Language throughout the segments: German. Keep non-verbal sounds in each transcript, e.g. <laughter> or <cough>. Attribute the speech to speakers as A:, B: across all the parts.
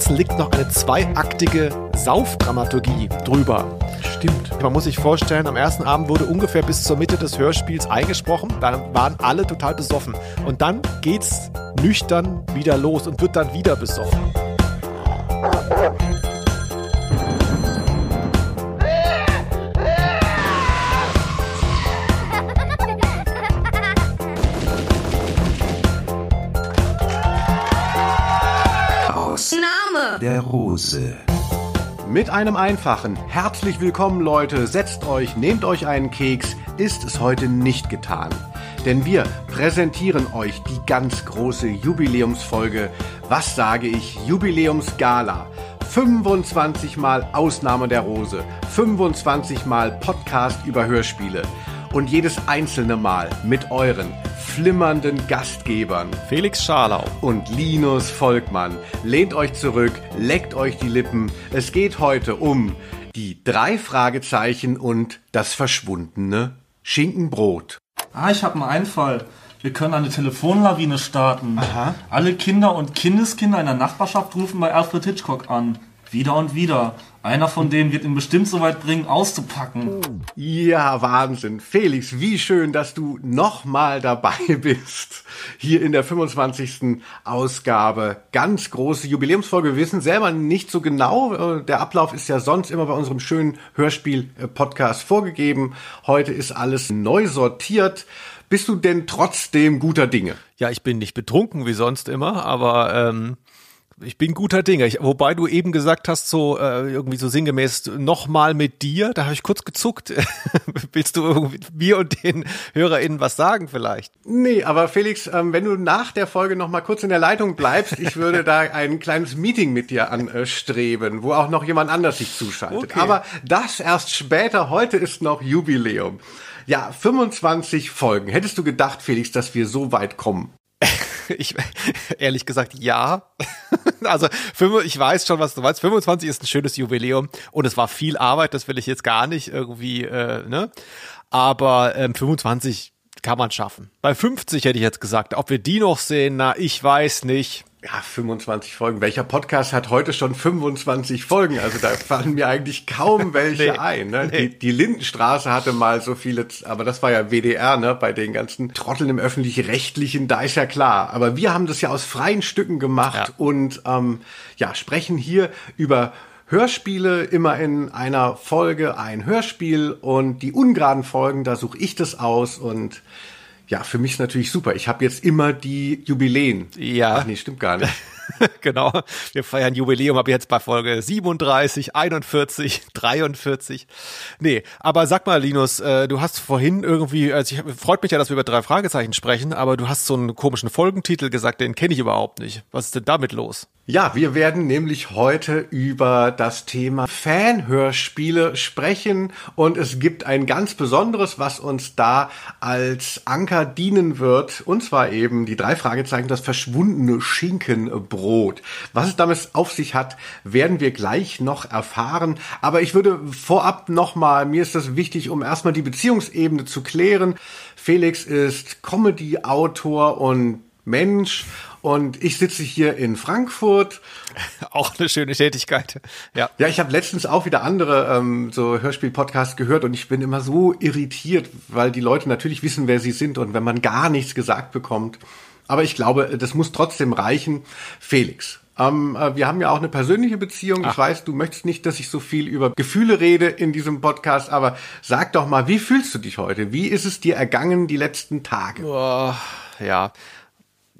A: Ganzen liegt noch eine zweiaktige Saufdramaturgie drüber.
B: Stimmt.
A: Man muss sich vorstellen, am ersten Abend wurde ungefähr bis zur Mitte des Hörspiels eingesprochen. Dann waren alle total besoffen. Und dann geht's nüchtern wieder los und wird dann wieder besoffen.
C: Der Rose.
B: Mit einem einfachen Herzlich willkommen Leute, setzt euch, nehmt euch einen Keks, ist es heute nicht getan. Denn wir präsentieren euch die ganz große Jubiläumsfolge, was sage ich, Jubiläumsgala. 25 Mal Ausnahme der Rose, 25 Mal Podcast über Hörspiele und jedes einzelne Mal mit euren flimmernden Gastgebern
A: Felix Scharlau.
B: und Linus Volkmann. Lehnt euch zurück, leckt euch die Lippen. Es geht heute um die drei Fragezeichen und das verschwundene Schinkenbrot.
D: Ah, ich habe einen Einfall. Wir können eine Telefonlawine starten. Aha. Alle Kinder und Kindeskinder in der Nachbarschaft rufen bei Alfred Hitchcock an. Wieder und wieder. Einer von denen wird ihn bestimmt so weit bringen, auszupacken.
B: Ja, Wahnsinn. Felix, wie schön, dass du nochmal dabei <laughs> bist. Hier in der 25. Ausgabe. Ganz große Jubiläumsfolge. Wir wissen selber nicht so genau. Äh, Der Ablauf ist ja sonst immer bei unserem schönen Hörspiel-Podcast vorgegeben. Heute ist alles neu sortiert. Bist du denn trotzdem guter Dinge?
A: Ja, ich bin nicht betrunken wie sonst immer, aber ähm, ich bin guter Dinge. Ich, wobei du eben gesagt hast, so äh, irgendwie so sinngemäß nochmal mit dir, da habe ich kurz gezuckt. <laughs> Willst du mir und den HörerInnen was sagen vielleicht?
B: Nee, aber Felix, ähm, wenn du nach der Folge noch mal kurz in der Leitung bleibst, ich würde <laughs> da ein kleines Meeting mit dir anstreben, wo auch noch jemand anders sich zuschaltet.
A: Okay.
B: Aber das erst später. Heute ist noch Jubiläum. Ja, 25 Folgen. Hättest du gedacht, Felix, dass wir so weit kommen? <laughs> <laughs>
A: Ich ehrlich gesagt ja. <laughs> Also ich weiß schon, was du meinst. 25 ist ein schönes Jubiläum und es war viel Arbeit. Das will ich jetzt gar nicht irgendwie, äh, ne? Aber ähm, 25 kann man schaffen. Bei 50 hätte ich jetzt gesagt, ob wir die noch sehen, na, ich weiß nicht.
B: Ja, 25 Folgen. Welcher Podcast hat heute schon 25 Folgen? Also da fallen mir eigentlich kaum <laughs> welche
A: Nee,
B: ein. Ne?
A: nee.
B: Die, die Lindenstraße hatte mal so viele, aber das war ja WDR, ne? Bei den ganzen Trotteln im öffentlich-rechtlichen, da ist ja klar. Aber wir haben das ja aus freien Stücken gemacht
A: Ja.
B: und ähm, ja, sprechen hier über Hörspiele, immer in einer Folge ein Hörspiel und die ungeraden Folgen, da suche ich das aus und ja, für mich ist natürlich super. Ich habe jetzt immer die Jubiläen.
A: Ja.
B: Ach nee, stimmt gar nicht. <laughs> <laughs>
A: genau. Wir feiern Jubiläum ab jetzt bei Folge 37, 41, 43. Nee, aber sag mal, Linus, äh, du hast vorhin irgendwie, also ich, freut mich ja, dass wir über drei Fragezeichen sprechen, aber du hast so einen komischen Folgentitel gesagt, den kenne ich überhaupt nicht. Was ist denn damit los?
B: Ja, wir werden nämlich heute über das Thema Fanhörspiele sprechen und es gibt ein ganz besonderes, was uns da als Anker dienen wird und zwar eben die drei Fragezeichen, das verschwundene Schinkenbrot. Was es damit auf sich hat, werden wir gleich noch erfahren, aber ich würde vorab nochmal, mir ist das wichtig, um erstmal die Beziehungsebene zu klären. Felix ist Comedy-Autor und Mensch und ich sitze hier in Frankfurt. <laughs>
A: Auch eine schöne Tätigkeit. Ja.
B: Ja, ich habe letztens auch wieder andere ähm, so Hörspiel-Podcasts gehört und ich bin immer so irritiert, weil die Leute natürlich wissen, wer sie sind und wenn man gar nichts gesagt bekommt. Aber ich glaube, das muss trotzdem reichen. Felix, ähm, äh, wir haben ja auch eine persönliche Beziehung. Ich weiß, du möchtest nicht, dass ich so viel über Gefühle rede in diesem Podcast, aber sag doch mal, wie fühlst du dich heute? Wie ist es dir ergangen die letzten Tage?
A: Oh, ja.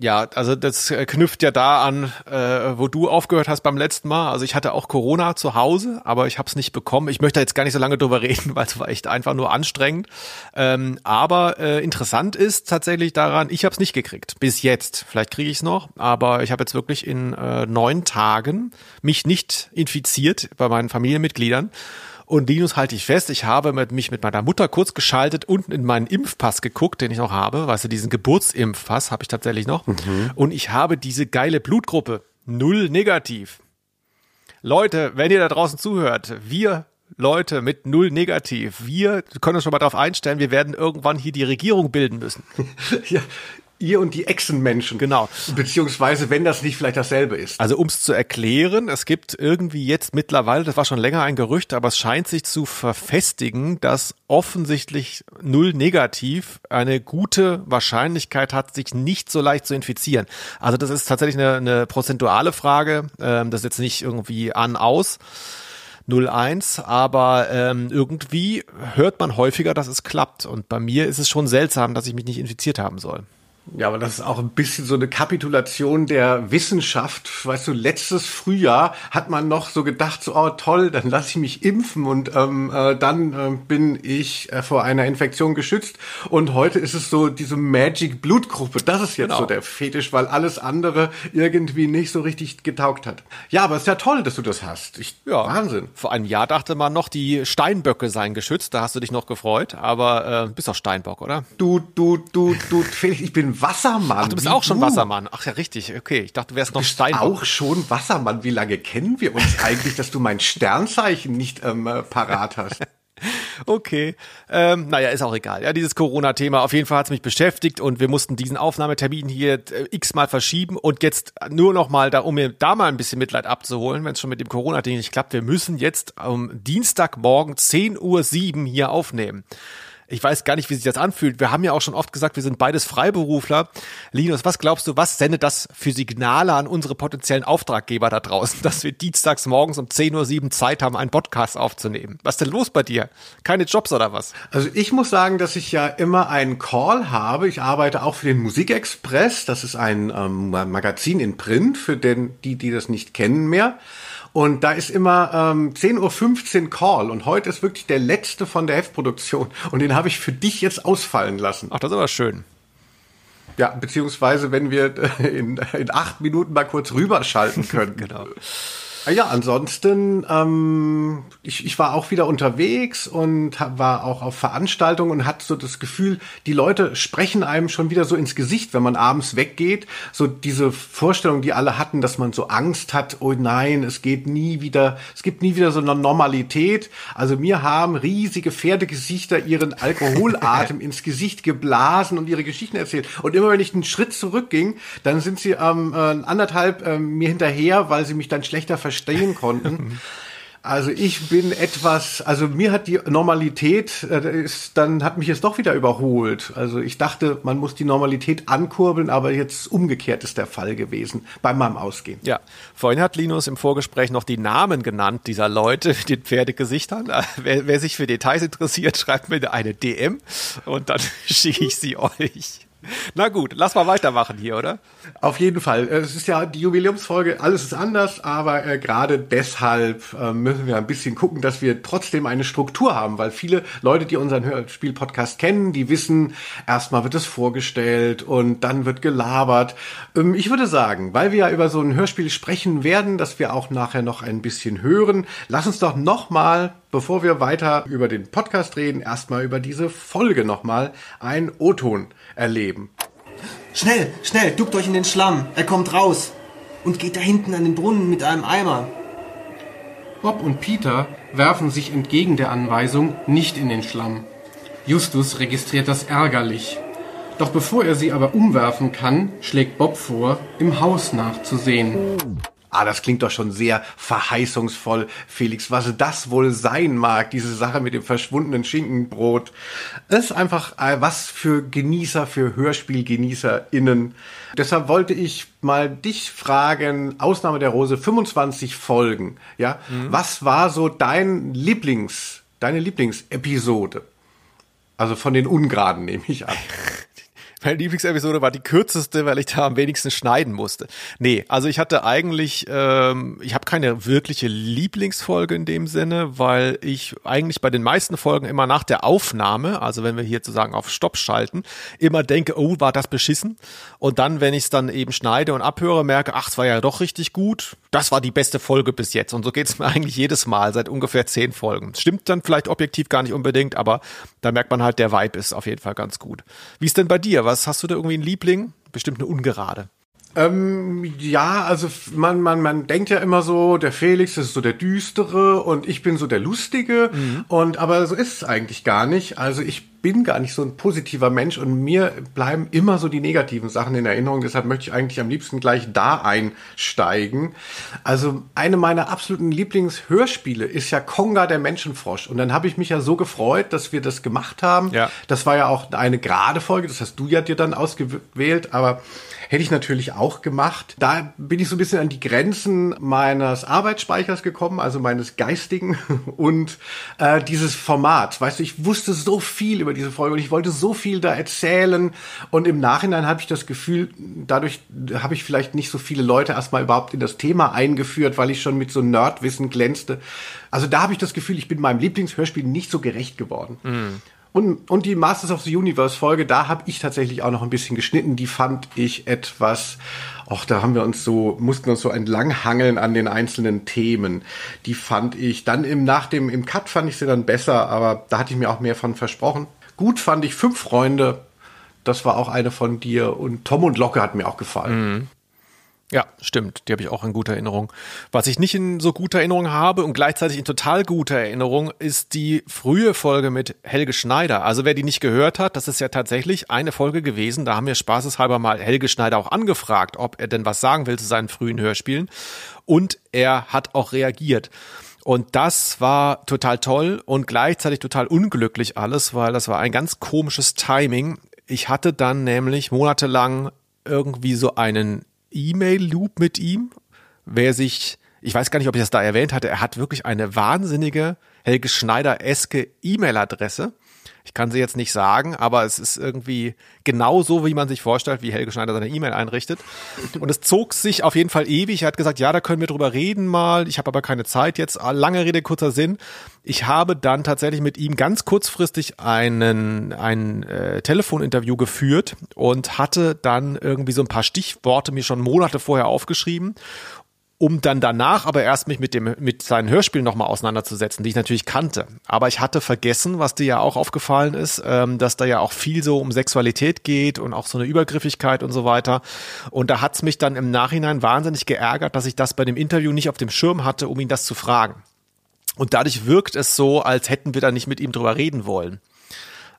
A: Ja, also das äh, knüpft ja da an, äh, wo du aufgehört hast beim letzten Mal. Also ich hatte auch Corona zu Hause, aber ich habe es nicht bekommen. Ich möchte jetzt gar nicht so lange drüber <laughs> reden, weil es war echt einfach nur anstrengend. Ähm, aber äh, interessant ist tatsächlich daran, ich habe es nicht gekriegt. Bis jetzt. Vielleicht kriege ich es noch, aber ich habe jetzt wirklich in äh, neun Tagen mich nicht infiziert bei meinen Familienmitgliedern. Und Linus halte ich fest, ich habe mit, mich mit meiner Mutter kurz geschaltet, unten in meinen Impfpass geguckt, den ich noch habe. Weißt du, diesen Geburtsimpfpass habe ich tatsächlich noch. Und ich habe diese geile Blutgruppe. Null negativ. Leute, wenn ihr da draußen zuhört, wir Leute mit null negativ, wir können uns schon mal darauf einstellen, wir werden irgendwann hier die Regierung bilden müssen. <laughs>
B: Ja, ihr und die Echsenmenschen.
A: Genau.
B: Beziehungsweise, wenn das nicht vielleicht dasselbe ist.
A: Also um es zu erklären, es gibt irgendwie jetzt mittlerweile, das war schon länger ein Gerücht, aber es scheint sich zu verfestigen, dass offensichtlich null negativ eine gute Wahrscheinlichkeit hat, sich nicht so leicht zu infizieren. Also das ist tatsächlich eine, eine prozentuale Frage, ähm, das ist jetzt nicht irgendwie an, aus. 01, aber ähm, irgendwie hört man häufiger, dass es klappt. Und bei mir ist es schon seltsam, dass ich mich nicht infiziert haben soll.
B: Ja, aber das ist auch ein bisschen so eine Kapitulation der Wissenschaft. Weißt du, letztes Frühjahr hat man noch so gedacht, so, oh toll, dann lasse ich mich impfen und ähm, äh, dann äh, bin ich äh, vor einer Infektion geschützt. Und heute ist es so diese Magic Blutgruppe. Das ist jetzt genau. so der Fetisch, weil alles andere irgendwie nicht so richtig getaugt hat. Ja, aber es ist ja toll, dass du das hast. Ich,
A: ja, Wahnsinn. Vor einem Jahr dachte man noch, die Steinböcke seien geschützt. Da hast du dich noch gefreut. Aber äh, bist doch Steinbock, oder?
B: Du, du, du, du, Felix, ich bin Wassermann. Ach,
A: du bist auch schon du. Wassermann. Ach ja, richtig. Okay, ich dachte, du wärst noch Steinbock.
B: auch schon Wassermann. Wie lange kennen wir uns <laughs> eigentlich, dass du mein Sternzeichen nicht ähm, äh, parat hast? <laughs>
A: Okay. Ähm, naja, ist auch egal. Ja, dieses Corona-Thema, auf jeden Fall hat es mich beschäftigt und wir mussten diesen Aufnahmetermin hier äh, x-mal verschieben und jetzt nur noch mal, da, um mir da mal ein bisschen Mitleid abzuholen, wenn es schon mit dem Corona-Ding nicht klappt, wir müssen jetzt am Dienstagmorgen 10.07 Uhr hier aufnehmen ich weiß gar nicht, wie sich das anfühlt. Wir haben ja auch schon oft gesagt, wir sind beides Freiberufler. Linus, was glaubst du, was sendet das für Signale an unsere potenziellen Auftraggeber da draußen, <laughs> dass wir dienstags morgens um 10.07 Uhr Zeit haben, einen Podcast aufzunehmen? Was ist denn los bei dir? Keine Jobs oder was?
B: Also ich muss sagen, dass ich ja immer einen Call habe. Ich arbeite auch für den Musikexpress. Das ist ein ähm, Magazin in Print, für den, die, die das nicht kennen mehr. Und da ist immer ähm, 10.15 Uhr Call und heute ist wirklich der letzte von der Heftproduktion und den habe ich für dich jetzt ausfallen lassen.
A: Ach, das ist aber schön.
B: Ja, beziehungsweise wenn wir <laughs> in, in acht Minuten mal kurz rüberschalten <laughs> können.
A: genau.
B: Ah ja, ansonsten, ähm, ich, ich war auch wieder unterwegs und war auch auf Veranstaltungen und hatte so das Gefühl, die Leute sprechen einem schon wieder so ins Gesicht, wenn man abends weggeht. So diese Vorstellung, die alle hatten, dass man so Angst hat, oh nein, es geht nie wieder, es gibt nie wieder so eine Normalität. Also mir haben riesige Pferdegesichter ihren Alkoholatem <laughs> ins Gesicht geblasen und ihre Geschichten erzählt. Und immer wenn ich einen Schritt zurückging, dann sind sie ähm, äh, anderthalb äh, mir hinterher, weil sie mich dann schlechter verstehen verstehen konnten. Also ich bin etwas, also mir hat die Normalität, äh, ist, dann hat mich jetzt doch wieder überholt. Also ich dachte, man muss die Normalität ankurbeln, aber jetzt umgekehrt ist der Fall gewesen bei meinem Ausgehen.
A: Ja, vorhin hat Linus im Vorgespräch noch die Namen genannt dieser Leute mit den Pferdegesichtern. Äh, wer, wer sich für Details interessiert, <laughs> schreibt mir eine DM und dann <laughs> schicke ich sie euch. <laughs> Na gut, lass mal weitermachen hier, oder?
B: Auf jeden Fall. Es ist ja die Jubiläumsfolge, alles ist anders, aber äh, gerade deshalb äh, müssen wir ein bisschen gucken, dass wir trotzdem eine Struktur haben, weil viele Leute, die unseren Hörspiel-Podcast kennen, die wissen, erstmal wird es vorgestellt und dann wird gelabert. Ähm, ich würde sagen, weil wir ja über so ein Hörspiel sprechen werden, dass wir auch nachher noch ein bisschen hören, lass uns doch nochmal bevor wir weiter über den Podcast reden, erstmal über diese Folge nochmal ein O-Ton erleben.
E: Schnell, schnell, duckt euch in den Schlamm. Er kommt raus und geht da hinten an den Brunnen mit einem Eimer.
F: Bob und Peter werfen sich entgegen der Anweisung nicht in den Schlamm. Justus registriert das ärgerlich. Doch bevor er sie aber umwerfen kann, schlägt Bob vor, im Haus nachzusehen.
B: Ah, das klingt doch schon sehr verheißungsvoll, Felix. Was das wohl sein mag, diese Sache mit dem verschwundenen Schinkenbrot. Das ist einfach äh, was für Genießer, für HörspielgenießerInnen. Deshalb wollte ich mal dich fragen, Ausnahme der Rose, 25 Folgen, ja. Mhm. Was war so dein Lieblings, deine Lieblingsepisode? Also von den Ungeraden nehme ich an. <laughs>
A: Meine Lieblingsepisode war die kürzeste, weil ich da am wenigsten schneiden musste. Nee, also ich hatte eigentlich, ähm, ich habe keine wirkliche Lieblingsfolge in dem Sinne, weil ich eigentlich bei den meisten Folgen immer nach der Aufnahme, also wenn wir hier sozusagen auf Stopp schalten, immer denke, oh, war das beschissen. Und dann, wenn ich es dann eben schneide und abhöre, merke, ach, es war ja doch richtig gut. Das war die beste Folge bis jetzt. Und so geht es mir <laughs> eigentlich jedes Mal seit ungefähr zehn Folgen. Stimmt dann vielleicht objektiv gar nicht unbedingt, aber da merkt man halt, der Vibe ist auf jeden Fall ganz gut. Wie ist denn bei dir? Was hast du da irgendwie einen Liebling? Bestimmt eine Ungerade.
B: Ähm, ja, also man, man, man denkt ja immer so, der Felix ist so der Düstere und ich bin so der Lustige. Mhm. Und aber so ist es eigentlich gar nicht. Also ich bin gar nicht so ein positiver Mensch und mir bleiben immer so die negativen Sachen in Erinnerung. Deshalb möchte ich eigentlich am liebsten gleich da einsteigen. Also eine meiner absoluten Lieblingshörspiele ist ja Konga der Menschenfrosch. Und dann habe ich mich ja so gefreut, dass wir das gemacht haben.
A: Ja.
B: Das war ja auch eine gerade Folge. Das hast du ja dir dann ausgewählt. Aber Hätte ich natürlich auch gemacht. Da bin ich so ein bisschen an die Grenzen meines Arbeitsspeichers gekommen, also meines geistigen <laughs> und äh, dieses Format. Weißt du, ich wusste so viel über diese Folge und ich wollte so viel da erzählen und im Nachhinein habe ich das Gefühl, dadurch habe ich vielleicht nicht so viele Leute erstmal überhaupt in das Thema eingeführt, weil ich schon mit so Nerdwissen glänzte. Also da habe ich das Gefühl, ich bin meinem Lieblingshörspiel nicht so gerecht geworden.
A: Mhm.
B: Und, und die Masters of the Universe Folge, da habe ich tatsächlich auch noch ein bisschen geschnitten. Die fand ich etwas, ach, da haben wir uns so, mussten uns so entlanghangeln an den einzelnen Themen. Die fand ich dann im, nach dem, im Cut fand ich sie dann besser, aber da hatte ich mir auch mehr von versprochen. Gut fand ich Fünf Freunde. Das war auch eine von dir. Und Tom und Locke hat mir auch gefallen.
A: Mhm. Ja, stimmt. Die habe ich auch in guter Erinnerung. Was ich nicht in so guter Erinnerung habe und gleichzeitig in total guter Erinnerung ist die frühe Folge mit Helge Schneider. Also wer die nicht gehört hat, das ist ja tatsächlich eine Folge gewesen. Da haben wir spaßeshalber mal Helge Schneider auch angefragt, ob er denn was sagen will zu seinen frühen Hörspielen. Und er hat auch reagiert. Und das war total toll und gleichzeitig total unglücklich alles, weil das war ein ganz komisches Timing. Ich hatte dann nämlich monatelang irgendwie so einen E-Mail-Loop mit ihm. Wer sich, ich weiß gar nicht, ob ich das da erwähnt hatte, er hat wirklich eine wahnsinnige Helge Schneider-eske E-Mail-Adresse. Ich kann sie jetzt nicht sagen, aber es ist irgendwie genau so, wie man sich vorstellt, wie Helge Schneider seine E-Mail einrichtet. Und es zog sich auf jeden Fall ewig. Er hat gesagt, ja, da können wir drüber reden mal. Ich habe aber keine Zeit jetzt. Lange Rede, kurzer Sinn. Ich habe dann tatsächlich mit ihm ganz kurzfristig einen, ein äh, Telefoninterview geführt und hatte dann irgendwie so ein paar Stichworte mir schon Monate vorher aufgeschrieben um dann danach aber erst mich mit dem mit seinen Hörspielen nochmal auseinanderzusetzen, die ich natürlich kannte. Aber ich hatte vergessen, was dir ja auch aufgefallen ist, ähm, dass da ja auch viel so um Sexualität geht und auch so eine Übergriffigkeit und so weiter. Und da hat's mich dann im Nachhinein wahnsinnig geärgert, dass ich das bei dem Interview nicht auf dem Schirm hatte, um ihn das zu fragen. Und dadurch wirkt es so, als hätten wir da nicht mit ihm drüber reden wollen.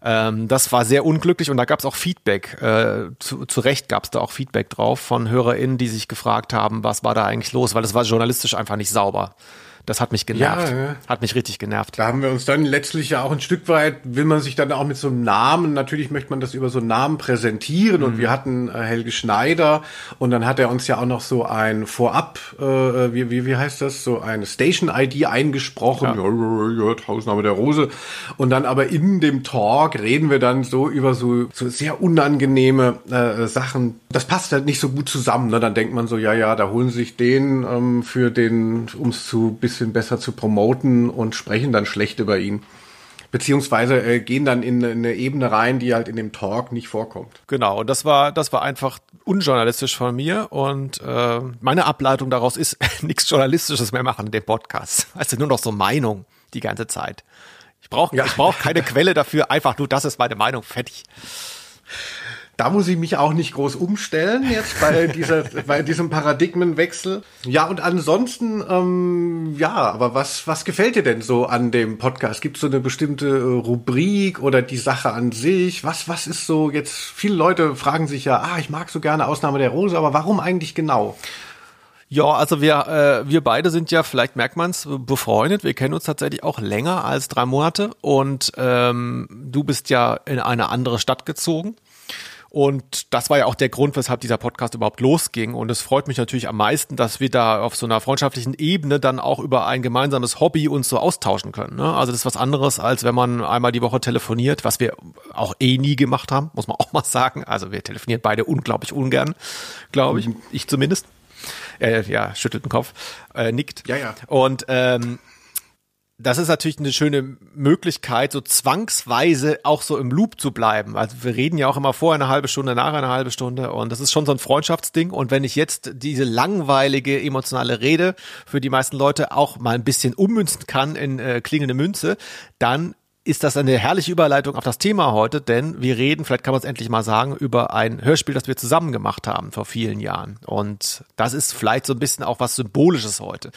A: Ähm, das war sehr unglücklich und da gab es auch Feedback. Äh, zu, zu Recht gab es da auch Feedback drauf von HörerInnen, die sich gefragt haben, was war da eigentlich los, weil es war journalistisch einfach nicht sauber. Das hat mich genervt.
B: Ja, ja.
A: Hat mich richtig genervt.
B: Da haben wir uns dann letztlich ja auch ein Stück weit, will man sich dann auch mit so einem Namen, natürlich möchte man das über so einen Namen präsentieren und wir hatten äh, Helge Schneider und dann hat er uns ja auch noch so ein Vorab, äh, wie, wie, wie heißt das, so eine Station-ID eingesprochen, ja. Ja, ja, Hausname der Rose und dann aber in dem Talk reden wir dann so über so, so sehr unangenehme äh, Sachen. Das passt halt nicht so gut zusammen, ne? dann denkt man so, ja, ja, da holen sich den ähm, für den, um es zu bisschen besser zu promoten und sprechen dann schlecht über ihn. Beziehungsweise äh, gehen dann in eine Ebene rein, die halt in dem Talk nicht vorkommt.
A: Genau, und das war, das war einfach unjournalistisch von mir und äh, meine Ableitung daraus ist, <laughs> nichts Journalistisches mehr machen in dem Podcast. Also nur noch so Meinung die ganze Zeit. Ich brauche
B: Ja.
A: ich brauch keine <laughs> Quelle dafür, einfach nur das ist meine Meinung, fertig.
B: Da muss ich mich auch nicht groß umstellen jetzt bei <laughs> dieser, bei diesem Paradigmenwechsel. Ja, und ansonsten, ähm, ja, aber was, was gefällt dir denn so an dem Podcast? Gibt es so eine bestimmte äh, Rubrik oder die Sache an sich? Was, was ist so jetzt, viele Leute fragen sich ja, ah, ich mag so gerne Ausnahme der Rose, aber warum eigentlich genau?
A: Ja, also wir, äh, wir beide sind ja, vielleicht merkt man es, befreundet. Wir kennen uns tatsächlich auch länger als drei Monate und ähm, du bist ja in eine andere Stadt gezogen. Und das war ja auch der Grund, weshalb dieser Podcast überhaupt losging. Und es freut mich natürlich am meisten, dass wir da auf so einer freundschaftlichen Ebene dann auch über ein gemeinsames Hobby uns so austauschen können. Ne? Also das ist was anderes, als wenn man einmal die Woche telefoniert, was wir auch eh nie gemacht haben, muss man <laughs> auch mal sagen. Also wir telefonieren beide unglaublich ungern, glaube ich. Ich zumindest. Äh, ja, schüttelt den Kopf, äh, nickt.
B: Ja, ja.
A: Und ähm, das ist natürlich eine schöne Möglichkeit, so zwangsweise auch so im Loop zu bleiben. Also wir reden ja auch immer vorher eine halbe Stunde, nachher eine halbe Stunde und das ist schon so ein Freundschaftsding. Und wenn ich jetzt diese langweilige emotionale Rede für die meisten Leute auch mal ein bisschen ummünzen kann in äh, klingende Münze, dann ist das eine herrliche Überleitung auf das Thema heute, denn wir reden, vielleicht kann man es endlich mal sagen, über ein Hörspiel, das wir zusammen gemacht haben vor vielen Jahren. Und das ist vielleicht so ein bisschen auch was Symbolisches heute.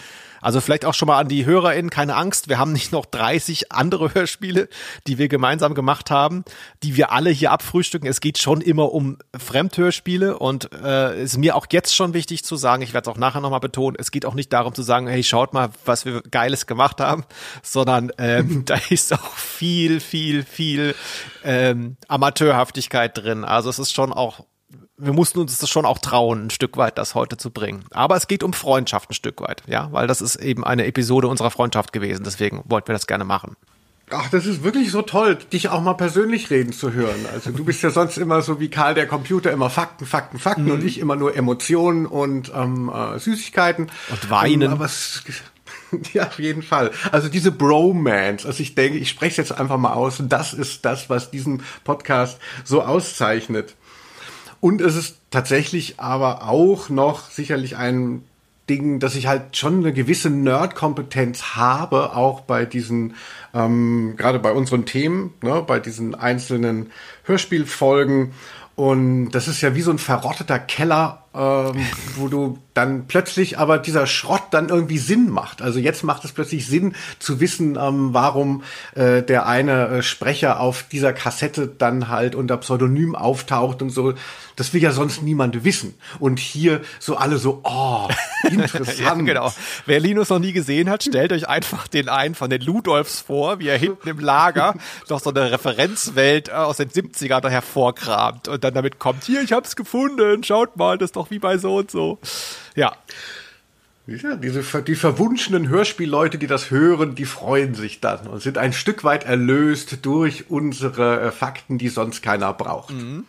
A: Also vielleicht auch schon mal an die HörerInnen, keine Angst, wir haben nicht noch 30 andere Hörspiele, die wir gemeinsam gemacht haben, die wir alle hier abfrühstücken. Es geht schon immer um Fremdhörspiele und äh, ist mir auch jetzt schon wichtig zu sagen, ich werde es auch nachher nochmal betonen, es geht auch nicht darum zu sagen, hey, schaut mal, was wir Geiles gemacht haben, sondern ähm, <laughs> da ist auch viel, viel, viel ähm, Amateurhaftigkeit drin. Also es ist schon auch wir mussten uns das schon auch trauen, ein Stück weit das heute zu bringen. Aber es geht um Freundschaft ein Stück weit, ja, weil das ist eben eine Episode unserer Freundschaft gewesen. Deswegen wollten wir das gerne machen.
B: Ach, das ist wirklich so toll, dich auch mal persönlich reden zu hören. Also du bist ja sonst immer so wie Karl der Computer, immer Fakten, Fakten, Fakten mhm. und ich immer nur Emotionen und ähm, äh, Süßigkeiten.
A: Und Weinen.
B: Ähm, aber es, <laughs> ja, auf jeden Fall. Also diese Bromance, also ich denke, ich spreche es jetzt einfach mal aus, das ist das, was diesen Podcast so auszeichnet. Und es ist tatsächlich aber auch noch sicherlich ein Ding, dass ich halt schon eine gewisse Nerd-Kompetenz habe, auch bei diesen, ähm, gerade bei unseren Themen, ne, bei diesen einzelnen Hörspielfolgen. Und das ist ja wie so ein verrotteter Keller, ähm, wo du dann plötzlich aber dieser Schrott dann irgendwie Sinn macht. Also jetzt macht es plötzlich Sinn zu wissen, ähm, warum äh, der eine äh, Sprecher auf dieser Kassette dann halt unter Pseudonym auftaucht und so. Das will ja sonst niemand wissen. Und hier so alle so, oh, <laughs> interessant. ja,
A: genau. Wer Linus noch nie gesehen hat, stellt euch einfach den einen von den Ludolfs vor, wie er hinten im Lager <laughs> noch so eine Referenzwelt aus den 70ern hervorkramt und dann damit kommt, hier, ich hab's gefunden, schaut mal, das ist doch wie bei so und so. Ja.
B: Ja, diese, die verwunschenen Hörspielleute, die das hören, die freuen sich dann und sind ein Stück weit erlöst durch unsere äh, Fakten, die sonst keiner braucht. Mhm.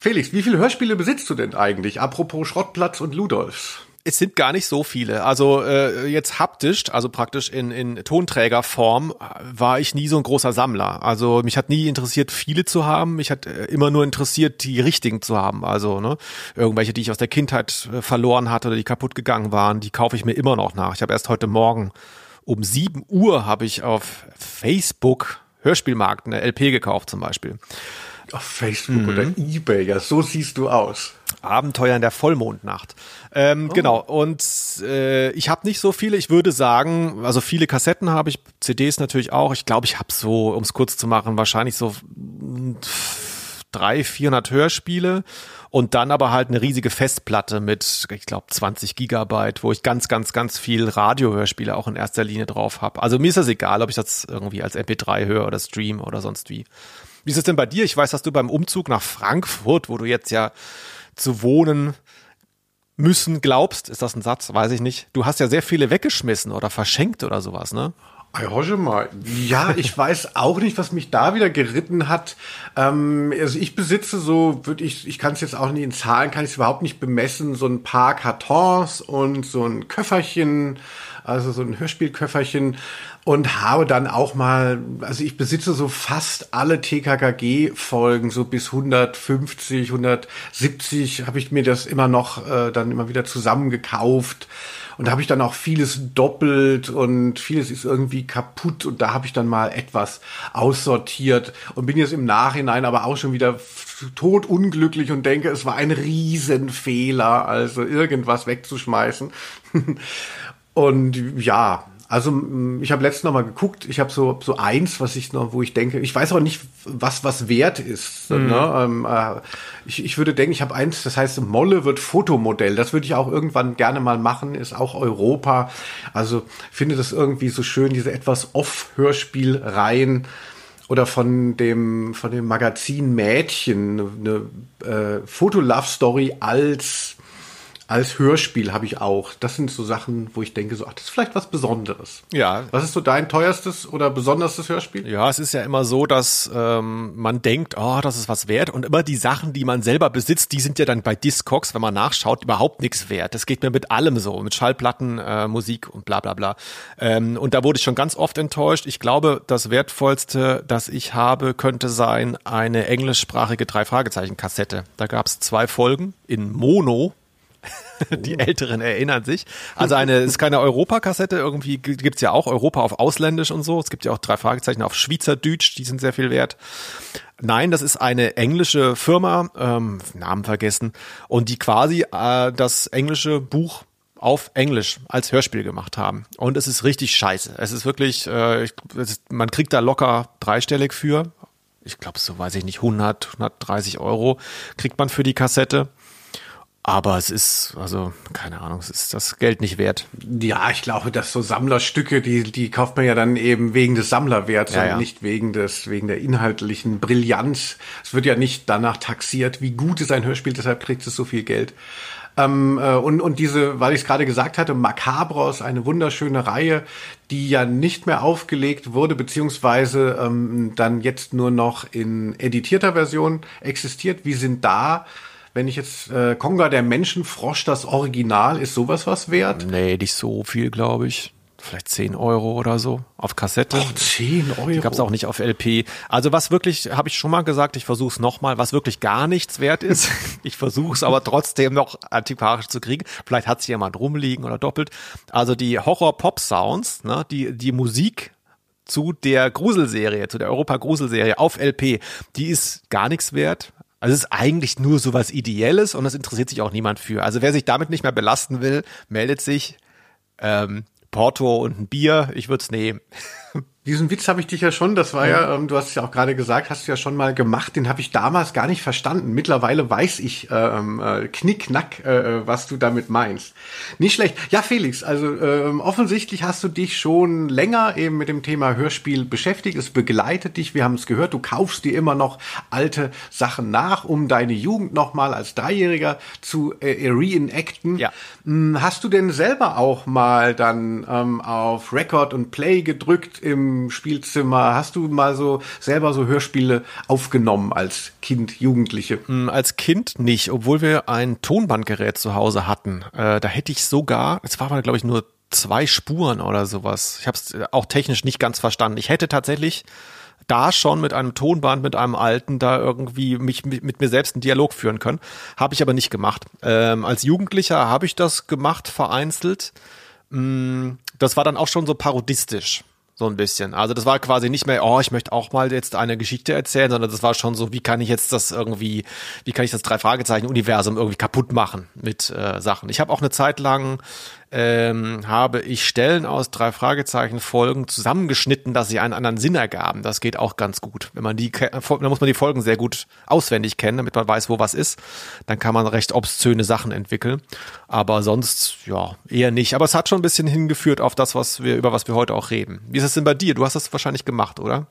B: Felix, wie viele Hörspiele besitzt du denn eigentlich? Apropos Schrottplatz und Ludolfs.
A: Es sind gar nicht so viele. Also äh, jetzt haptisch, also praktisch in, in Tonträgerform, war ich nie so ein großer Sammler. Also mich hat nie interessiert, viele zu haben. Mich hat äh, immer nur interessiert, die richtigen zu haben. Also ne, irgendwelche, die ich aus der Kindheit äh, verloren hatte oder die kaputt gegangen waren, die kaufe ich mir immer noch nach. Ich habe erst heute Morgen um 7 Uhr habe ich auf Facebook Hörspielmarkt eine LP gekauft zum Beispiel.
B: Auf Facebook mhm. oder Ebay, ja, so siehst du aus.
A: Abenteuer in der Vollmondnacht. Ähm, oh. Genau, und äh, ich habe nicht so viele, ich würde sagen, also viele Kassetten habe ich, CDs natürlich auch. Ich glaube, ich habe so, um es kurz zu machen, wahrscheinlich so drei, 400 Hörspiele und dann aber halt eine riesige Festplatte mit, ich glaube, 20 Gigabyte, wo ich ganz, ganz, ganz viel Radiohörspiele auch in erster Linie drauf habe. Also mir ist das egal, ob ich das irgendwie als MP3 höre oder stream oder sonst wie. Wie ist es denn bei dir? Ich weiß, dass du beim Umzug nach Frankfurt, wo du jetzt ja zu wohnen müssen glaubst, ist das ein Satz? Weiß ich nicht. Du hast ja sehr viele weggeschmissen oder verschenkt oder sowas, ne?
B: Ja, ich weiß auch nicht, was mich da wieder geritten hat. Ähm, also ich besitze so, würde ich, ich kann es jetzt auch nicht in Zahlen, kann ich es überhaupt nicht bemessen, so ein paar Kartons und so ein Köfferchen, also so ein Hörspielköfferchen und habe dann auch mal, also ich besitze so fast alle TKKG-Folgen, so bis 150, 170 habe ich mir das immer noch äh, dann immer wieder zusammengekauft. Und da habe ich dann auch vieles doppelt und vieles ist irgendwie kaputt und da habe ich dann mal etwas aussortiert und bin jetzt im Nachhinein aber auch schon wieder totunglücklich und denke, es war ein Riesenfehler, also irgendwas wegzuschmeißen. <laughs> und ja, also mm, ich habe letztens noch mal geguckt, ich habe so so eins, was ich noch, wo ich denke, ich weiß auch nicht, was was wert ist. Mhm. Ne? Ähm, äh, ich, ich würde denken, ich habe eins, das heißt Molle wird Fotomodell. Das würde ich auch irgendwann gerne mal machen, ist auch Europa. Also finde das irgendwie so schön, diese etwas Off-Hörspielreihen oder von dem von dem Magazin Mädchen eine, eine äh, Foto-Love-Story als als Hörspiel habe ich auch. Das sind so Sachen, wo ich denke, so, ach, das ist vielleicht was Besonderes.
A: Ja.
B: Was ist so dein teuerstes oder besonderstes Hörspiel?
A: Ja, es ist ja immer so, dass ähm, man denkt, oh, das ist was wert. Und immer die Sachen, die man selber besitzt, die sind ja dann bei Discogs, wenn man nachschaut, überhaupt nichts wert. Das geht mir mit allem so, mit Schallplatten, äh, Musik und bla bla bla. Ähm, und da wurde ich schon ganz oft enttäuscht. Ich glaube, das Wertvollste, das ich habe, könnte sein eine englischsprachige Drei-Fragezeichen-Kassette. Da gab es zwei Folgen in Mono <laughs> Die Älteren erinnern sich. Also eine ist keine Europakassette, irgendwie gibt's ja auch Europa auf Ausländisch und so. Es gibt ja auch drei Fragezeichen auf Schweizerdeutsch, die sind sehr viel wert. Nein, das ist eine englische Firma, ähm, Namen vergessen, und die quasi äh, das englische Buch auf Englisch als Hörspiel gemacht haben. Und es ist richtig scheiße. Es ist wirklich, äh, ich, es ist, man kriegt da locker dreistellig für. Ich glaube, so weiß ich nicht, 100, 130 Euro kriegt man für die Kassette. Aber es ist, also, keine Ahnung, es ist das Geld nicht wert.
B: Ja, ich glaube, dass so Sammlerstücke, die, die kauft man ja dann eben wegen des Sammlerwerts
A: Ja,
B: und
A: ja.
B: nicht wegen des, wegen der inhaltlichen Brillanz. Es wird ja nicht danach taxiert, wie gut ist ein Hörspiel, deshalb kriegt es so viel Geld. Ähm, äh, und, und diese, weil ich es gerade gesagt hatte, Macabros, eine wunderschöne Reihe, die ja nicht mehr aufgelegt wurde, beziehungsweise ähm, dann jetzt nur noch in editierter Version existiert. Wie sind da, wenn ich jetzt äh, Konga der Menschenfrosch, das Original, ist sowas was wert?
A: Nee, nicht so viel, glaube ich. Vielleicht 10 Euro oder so auf Kassette.
B: 10 Euro.
A: Die gab es auch nicht auf LP. Also was wirklich, habe ich schon mal gesagt, ich versuche es nochmal, was wirklich gar nichts wert ist. <laughs> ich versuche es aber trotzdem noch antiquarisch zu kriegen. Vielleicht hat es jemand rumliegen oder doppelt. Also die Horror-Pop-Sounds, ne, die, die Musik zu der Gruselserie, zu der Europa-Gruselserie auf LP, die ist gar nichts wert. Also es ist eigentlich nur sowas Ideelles und das interessiert sich auch niemand für. Also wer sich damit nicht mehr belasten will, meldet sich. Ähm, Porto und ein Bier, ich würde es nehmen. <laughs>
B: Diesen Witz habe ich dich ja schon, das war ja, ähm, du hast es ja auch gerade gesagt, hast du ja schon mal gemacht, den habe ich damals gar nicht verstanden. Mittlerweile weiß ich ähm, äh, knickknack, äh, was du damit meinst. Nicht schlecht. Ja, Felix, also ähm, offensichtlich hast du dich schon länger eben mit dem Thema Hörspiel beschäftigt. Es begleitet dich, wir haben es gehört, du kaufst dir immer noch alte Sachen nach, um deine Jugend nochmal als Dreijähriger zu äh, reenacten.
A: Ja.
B: Hm, Hast du denn selber auch mal dann ähm, auf Record und Play gedrückt im Spielzimmer? Hast du mal so selber so Hörspiele aufgenommen als Kind, Jugendliche?
A: Hm, Als Kind nicht, obwohl wir ein Tonbandgerät zu Hause hatten. Äh, da hätte ich sogar, es war aber glaube ich nur zwei Spuren oder sowas. Ich habe es auch technisch nicht ganz verstanden. Ich hätte tatsächlich da schon mit einem Tonband, mit einem alten, da irgendwie mich mit, mir selbst einen Dialog führen können. Habe ich aber nicht gemacht. Ähm, als Jugendlicher habe ich das gemacht, vereinzelt. Mm, Das war dann auch schon so parodistisch. So ein bisschen. Also das war quasi nicht mehr, oh, ich möchte auch mal jetzt eine Geschichte erzählen, sondern das war schon so, wie kann ich jetzt das irgendwie, wie kann ich das drei Fragezeichen Universum irgendwie kaputt machen mit äh, Sachen. Ich habe auch eine Zeit lang ähm, habe ich Stellen aus drei Fragezeichen Folgen zusammengeschnitten, dass sie einen anderen Sinn ergaben. Das geht auch ganz gut. Wenn man die, da muss man die Folgen sehr gut auswendig kennen, damit man weiß, wo was ist. Dann kann man recht obszöne Sachen entwickeln. Aber sonst, ja, eher nicht. Aber es hat schon ein bisschen hingeführt auf das, was wir, über was wir heute auch reden. Wie ist es denn bei dir? Du hast das wahrscheinlich gemacht, oder?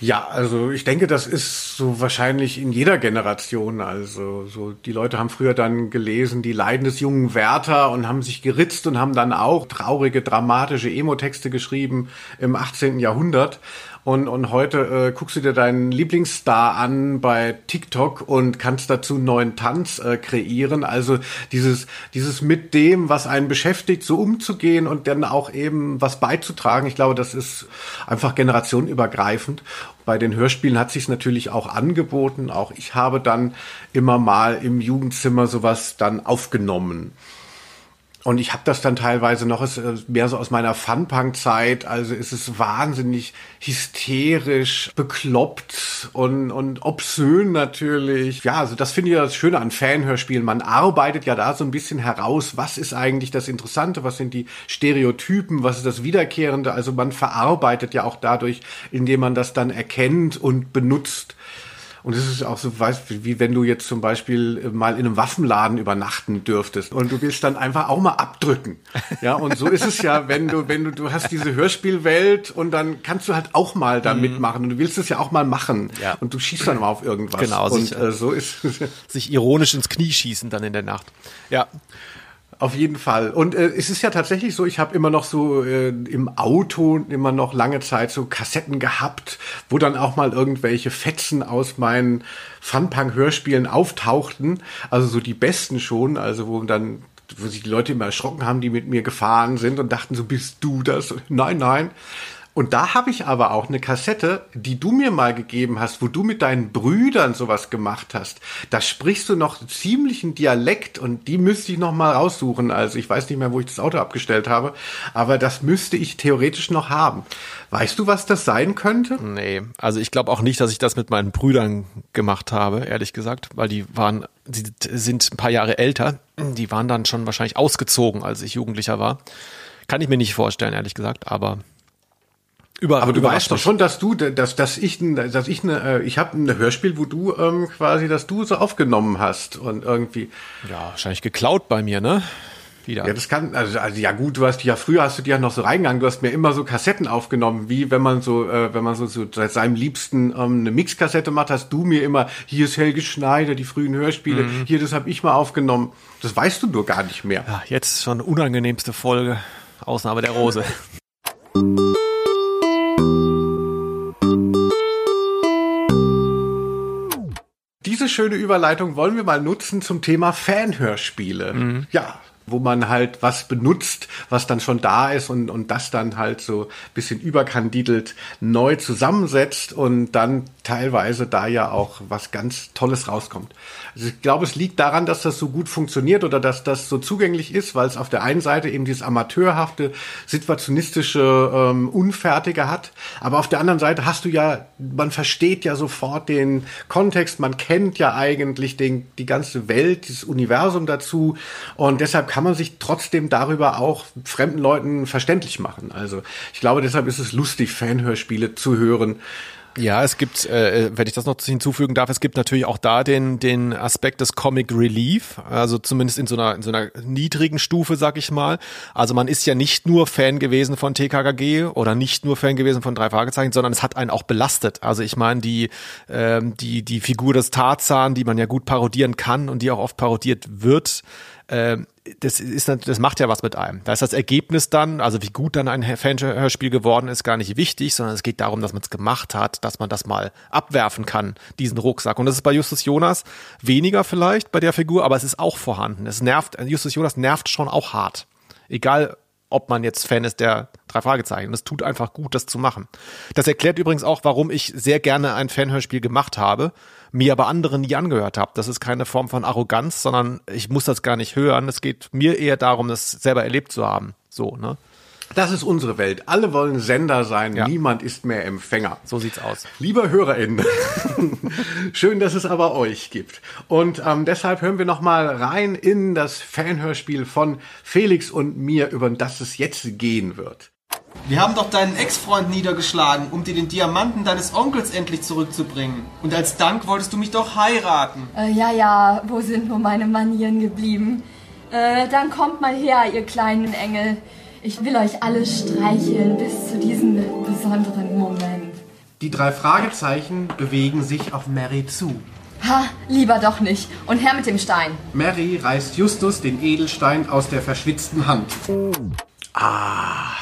B: Ja, also ich denke, das ist so wahrscheinlich in jeder Generation. Also so die Leute haben früher dann gelesen, die Leiden des jungen Werther und haben sich geritzt und haben dann auch traurige, dramatische Emo-Texte geschrieben im 18. Jahrhundert. Und, und heute äh, guckst du dir deinen Lieblingsstar an bei TikTok und kannst dazu neuen Tanz äh, kreieren. Also dieses, dieses mit dem, was einen beschäftigt, so umzugehen und dann auch eben was beizutragen. Ich glaube, das ist einfach generationenübergreifend. Bei den Hörspielen hat sich natürlich auch angeboten. Auch ich habe dann immer mal im Jugendzimmer sowas dann aufgenommen. Und ich habe das dann teilweise noch ist äh, mehr so aus meiner Funpunk-Zeit. Also ist es wahnsinnig hysterisch, bekloppt und, und obszön natürlich. Ja, also das finde ich ja das Schöne an Fanhörspielen. Man arbeitet ja da so ein bisschen heraus, was ist eigentlich das Interessante, was sind die Stereotypen, was ist das Wiederkehrende. Also man verarbeitet ja auch dadurch, indem man das dann erkennt und benutzt. Und es ist auch so, weißt wie wenn du jetzt zum Beispiel mal in einem Waffenladen übernachten dürftest und du willst dann einfach auch mal abdrücken. Ja, und so ist es ja, wenn du, wenn du, du hast diese Hörspielwelt und dann kannst du halt auch mal da mitmachen und du willst es ja auch mal machen.
A: Mhm. Ja.
B: Und du schießt dann mal auf irgendwas.
A: Genau,
B: und
A: sicher.
B: äh, so ist es.
A: Sich ironisch ins Knie schießen dann in der Nacht. Ja.
B: Auf jeden Fall. Und äh, es ist ja tatsächlich so, ich habe immer noch so äh, im Auto immer noch lange Zeit so Kassetten gehabt, wo dann auch mal irgendwelche Fetzen aus meinen Funpunk-Hörspielen auftauchten. Also so die besten schon, also wo dann wo sich die Leute immer erschrocken haben, die mit mir gefahren sind und dachten so, bist du das? Nein, nein. Und da habe ich aber auch eine Kassette, die du mir mal gegeben hast, wo du mit deinen Brüdern sowas gemacht hast. Da sprichst du noch ziemlichen Dialekt und die müsste ich noch mal raussuchen. Also ich weiß nicht mehr, wo ich das Auto abgestellt habe, aber das müsste ich theoretisch noch haben. Weißt du, was das sein könnte?
A: Nee, also ich glaube auch nicht, dass ich das mit meinen Brüdern gemacht habe, ehrlich gesagt, weil die waren, die sind ein paar Jahre älter. Die waren dann schon wahrscheinlich ausgezogen, als ich Jugendlicher war. Kann ich mir nicht vorstellen, ehrlich gesagt, aber über,
B: aber du weißt doch schon, dass du, dass, dass ich, dass ich eine, äh, ich habe ein Hörspiel, wo du ähm, quasi, dass du so aufgenommen hast und irgendwie.
A: Ja, wahrscheinlich geklaut bei mir, ne?
B: Wieder. Ja, das kann, also, also ja gut, du hast ja früher hast du dir ja noch so reingegangen, du hast mir immer so Kassetten aufgenommen, wie wenn man so, äh, wenn man so, so seit seinem Liebsten ähm, eine Mixkassette macht, hast du mir immer, hier ist Helge Schneider, die frühen Hörspiele, mhm. hier, das habe ich mal aufgenommen. Das weißt du nur gar nicht mehr.
A: Ja, jetzt schon unangenehmste Folge, Ausnahme der Rose. <laughs>
B: Diese schöne Überleitung wollen wir mal nutzen zum Thema Fanhörspiele. Mhm. Ja, wo man halt was benutzt, was dann schon da ist und, und das dann halt so bisschen überkandidelt neu zusammensetzt und dann teilweise da ja auch was ganz Tolles rauskommt. Also ich glaube, es liegt daran, dass das so gut funktioniert oder dass das so zugänglich ist, weil es auf der einen Seite eben dieses amateurhafte, situationistische, ähm, unfertige hat, aber auf der anderen Seite hast du ja, man versteht ja sofort den Kontext, man kennt ja eigentlich den, die ganze Welt, das Universum dazu und deshalb kann man sich trotzdem darüber auch fremden Leuten verständlich machen. Also ich glaube, deshalb ist es lustig, Fanhörspiele zu hören.
A: Ja, es gibt, äh, wenn ich das noch hinzufügen darf, es gibt natürlich auch da den, den Aspekt des Comic Relief, also zumindest in so einer, in so einer niedrigen Stufe, sag ich mal. Also man ist ja nicht nur Fan gewesen von TKKG oder nicht nur Fan gewesen von drei Fragezeichen, sondern es hat einen auch belastet. Also ich meine, die, ähm, die, die Figur des Tarzan, die man ja gut parodieren kann und die auch oft parodiert wird, ähm, das ist das macht ja was mit einem. Da ist das Ergebnis dann, also wie gut dann ein Fanhörspiel geworden ist, gar nicht wichtig, sondern es geht darum, dass man es gemacht hat, dass man das mal abwerfen kann, diesen Rucksack. Und das ist bei Justus Jonas weniger vielleicht bei der Figur, aber es ist auch vorhanden. Es nervt, Justus Jonas nervt schon auch hart. Egal, ob man jetzt Fan ist der drei Fragezeichen. Es tut einfach gut, das zu machen. Das erklärt übrigens auch, warum ich sehr gerne ein Fanhörspiel gemacht habe mir aber andere nie angehört habe. Das ist keine Form von Arroganz, sondern ich muss das gar nicht hören. Es geht mir eher darum, das selber erlebt zu haben. So, ne?
B: Das ist unsere Welt. Alle wollen Sender sein. Ja. Niemand ist mehr Empfänger.
A: So sieht's aus.
B: Lieber HörerInnen, <laughs> schön, dass es aber euch gibt. Und ähm, deshalb hören wir noch mal rein in das Fanhörspiel von Felix und mir, über das es jetzt gehen wird.
E: Wir haben doch deinen Ex-Freund niedergeschlagen, um dir den Diamanten deines Onkels endlich zurückzubringen. Und als Dank wolltest du mich doch heiraten.
G: Äh, ja, ja, wo sind nur meine Manieren geblieben? Äh, dann kommt mal her, ihr kleinen Engel. Ich will euch alle streicheln bis zu diesem besonderen Moment.
F: Die drei Fragezeichen bewegen sich auf Mary zu.
G: Ha, lieber doch nicht. Und her mit dem Stein.
F: Mary reißt Justus den Edelstein aus der verschwitzten Hand.
B: Ah,